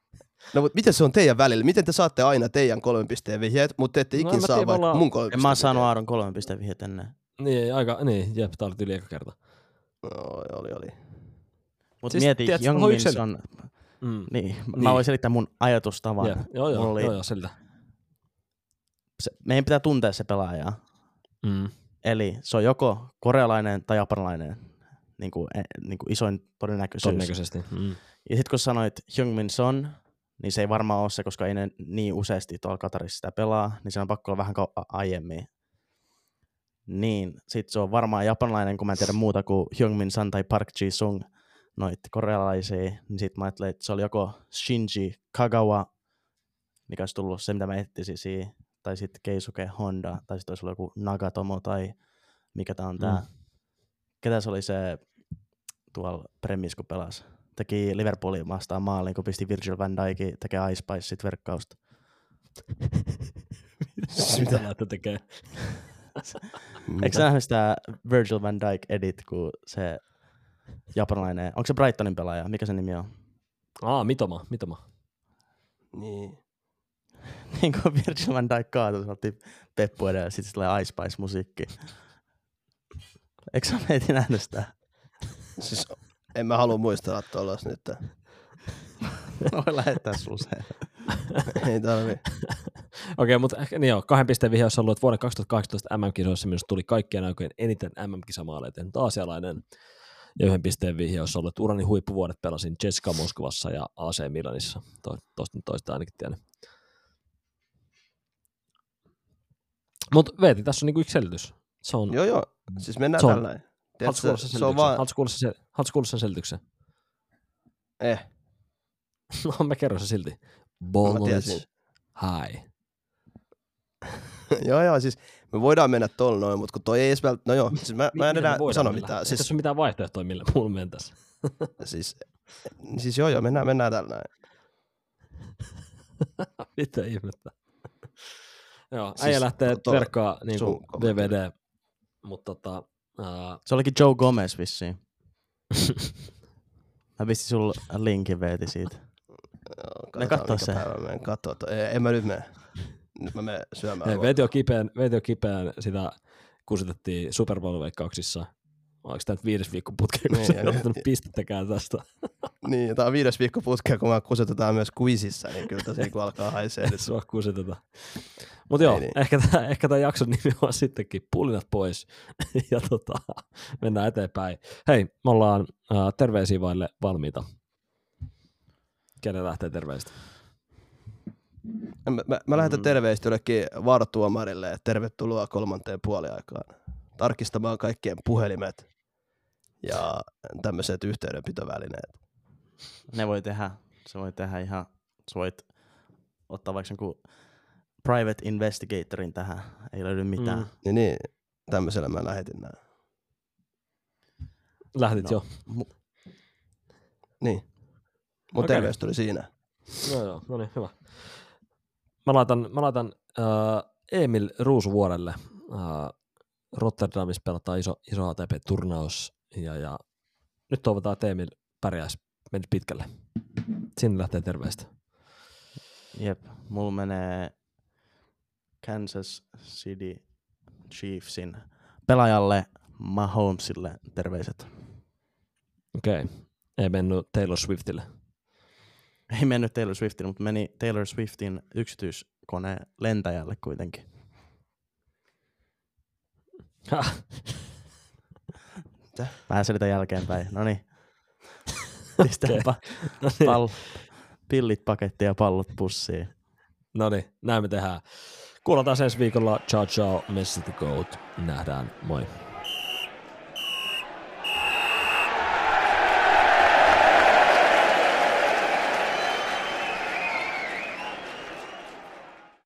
Speaker 2: No mutta miten se on teidän välillä? Miten te saatte aina teidän kolmen pisteen vihjeet, mutta te ette
Speaker 1: No,
Speaker 2: ikin
Speaker 1: en mä
Speaker 2: saa
Speaker 1: tiedä,
Speaker 2: vaikka
Speaker 1: ollaan-
Speaker 2: mun kolmen
Speaker 3: En mä oon
Speaker 2: pisteen
Speaker 3: saanut
Speaker 2: vihjeet?
Speaker 3: Aaron kolme pisteen vihjet ennen.
Speaker 1: Niin, aika, niin, jep, tää oli yli eka kerta.
Speaker 2: No, oli, oli.
Speaker 3: Mutta
Speaker 1: Siis
Speaker 3: mieti, Young
Speaker 1: on... Mm.
Speaker 3: Niin,
Speaker 1: Niin.
Speaker 3: mä voin selittää mun ajatustavan.
Speaker 1: Jep, joo, joo,
Speaker 3: Mulla oli-
Speaker 1: joo, joo, selitä.
Speaker 3: Se, meidän pitää tuntea se pelaaja.
Speaker 1: Mm.
Speaker 3: Eli se on joko korealainen tai japanilainen. Niin kuin, eh, niin kuin isoin todennäköisyys.
Speaker 1: Todennäköisesti. Mm.
Speaker 3: Ja sitten kun sanoit Hyung Min Son, niin se ei varmaan ole se, koska ei ne niin useasti tuolla Katarissa sitä pelaa, niin se on pakko olla vähän aiemmin. Niin, sit se on varmaan japanilainen, kun mä en tiedä muuta kuin Hyung Min Son tai Park Ji Sung, noit korealaisia, niin sit mä ajattelin, että se oli joko Shinji Kagawa, mikä olisi tullut se, mitä mä etsisin siinä, tai sitten Keisuke Honda, tai sitten olisi ollut joku Nagatomo, tai mikä tää on tää.
Speaker 1: Mm.
Speaker 3: Ketä se oli se tuolla Premis, kun pelasi? Teki Liverpoolin vastaan maalin, kun pisti Virgil van Dijkin tekee Ice Spice sit verkkausta. (laughs)
Speaker 1: Mitä lähtee tekee? (laughs)
Speaker 3: Eikö sä nähnyt sitä Virgil van Dijk edit, kun se japanilainen, onko se Brightonin pelaaja, mikä se nimi on?
Speaker 1: Aa, mitoma, mitoma.
Speaker 2: Niin. (laughs)
Speaker 3: niin kuin Virgil van Dijk kaatui, se otti peppu edellä, sitten tulee Ice Spice musiikki. Eikö sä meitä nähnyt sitä?
Speaker 2: Siis en mä halua muistella tuollaista nyt. (laughs)
Speaker 3: Mä voin lähettää sulle se. (laughs)
Speaker 2: Ei tarvi.
Speaker 1: Okei, mutta ehkä, niin joo, kahden pisteen vihje olisi ollut, että vuoden 2018 MM-kisoissa minusta tuli kaikkien aikojen eniten MM-kisamaaleja tehnyt aasialainen. Ja yhden pisteen vihje olisi ollut, urani huippuvuodet pelasin Jessica Moskovassa ja AC Milanissa. To, tosta nyt toista ainakin tiennyt. Mutta Veeti, tässä on niinku yksi selitys. Se on,
Speaker 2: Joo, joo. Siis mennään
Speaker 1: Se on-
Speaker 2: tällä näin.
Speaker 1: haluatko
Speaker 2: se on
Speaker 1: selityksen?
Speaker 2: vaan...
Speaker 1: Haluatko kuulla sen, haluatko kuulla sen selityksen?
Speaker 2: Eh, (laughs)
Speaker 1: No mä kerron se silti.
Speaker 2: mä
Speaker 1: Ball
Speaker 2: tiesin.
Speaker 1: high. (laughs)
Speaker 2: joo, joo, siis me voidaan mennä tuolla noin, mutta kun toi ei edes vält... No joo, siis mä, mä en enää sano
Speaker 1: mennä?
Speaker 2: mitään.
Speaker 1: Ei
Speaker 2: Siis,
Speaker 1: tässä ole mitään vaihtoehtoja, millä mulla mentäisi. (laughs)
Speaker 2: siis, siis joo, joo, mennään, mennään tällä näin. (laughs)
Speaker 1: Mitä ihmettä. Joo,
Speaker 2: Siis
Speaker 1: äijä lähtee
Speaker 2: to-
Speaker 1: verkkaa niin kuin. DVD, mutta tota, uh,
Speaker 3: Se olikin Joe Gomez vissiin. Mä pistin sulle linkin veeti siitä.
Speaker 2: Joo, katsotaan,
Speaker 3: kattoo
Speaker 2: mikä
Speaker 3: se.
Speaker 2: päivä to- Ei, en mä nyt mene. Nyt mä menen syömään.
Speaker 1: hei, on kipeän, Veeti on kipeän, sitä kusitettiin Super Bowl-veikkauksissa. Oliko tämä nyt viides viikko putkeen, kun
Speaker 2: Niin,
Speaker 1: ei ottanut pistettäkään tästä? (laughs)
Speaker 2: Niin, tää on viides viikko putkea, kun mä kusetetaan myös quizissa, niin kyllä tässä niinku alkaa haisee nyt. (laughs)
Speaker 1: Sua kusiteta. Mutta joo,
Speaker 2: niin.
Speaker 1: ehkä tämä ehkä tää jakson nimi on sittenkin pulinat pois (laughs) ja tota, mennään eteenpäin. Hei, me ollaan uh, terveisiä vaille valmiita. Kenen lähtee terveistä?
Speaker 2: Mä, mä, mä lähetän
Speaker 3: Mm.
Speaker 2: terveistä jollekin vartuomarille, että tervetuloa kolmanteen puoliaikaan. Tarkistamaan kaikkien puhelimet ja tämmöiset yhteydenpitovälineet.
Speaker 3: Ne voi tehdä, se voi tehdä ihan, sä voit ottaa vaikka joku private investigatorin tähän, ei löydy mitään.
Speaker 1: Mm.
Speaker 2: Niin, niin tämmöisellä mä lähetin nää.
Speaker 1: Lähdit
Speaker 3: No.
Speaker 1: jo.
Speaker 3: Mu-
Speaker 2: Niin. Mun
Speaker 1: Okei.
Speaker 2: terveys tuli siinä.
Speaker 1: No joo, no niin, hyvä. Mä laitan, mä laitan uh, Emil Ruusuvuorelle. Uh, Rotterdamissa pelataan iso, iso ATP-turnaus ja, ja nyt toivotaan, että Emil pärjäisi mennyt pitkälle. Sinne lähtee terveistä.
Speaker 3: Jep, mulla menee Kansas City Chiefsin pelaajalle Mahomesille terveiset.
Speaker 1: Okei. Okay. Ei mennyt Taylor Swiftille.
Speaker 3: Ei mennyt Taylor Swiftille, mutta meni Taylor Swiftin yksityiskone lentäjälle kuitenkin. Vähän selitä jälkeenpäin. No niin. (laughs) Pistäpä
Speaker 1: No niin,
Speaker 3: pall- pillit pakettiin ja pallot pussiin.
Speaker 1: no niin, näin me tehdään. Kuullataan ensi viikolla. Ciao ciao, Messi the Goat. Nähdään, moi.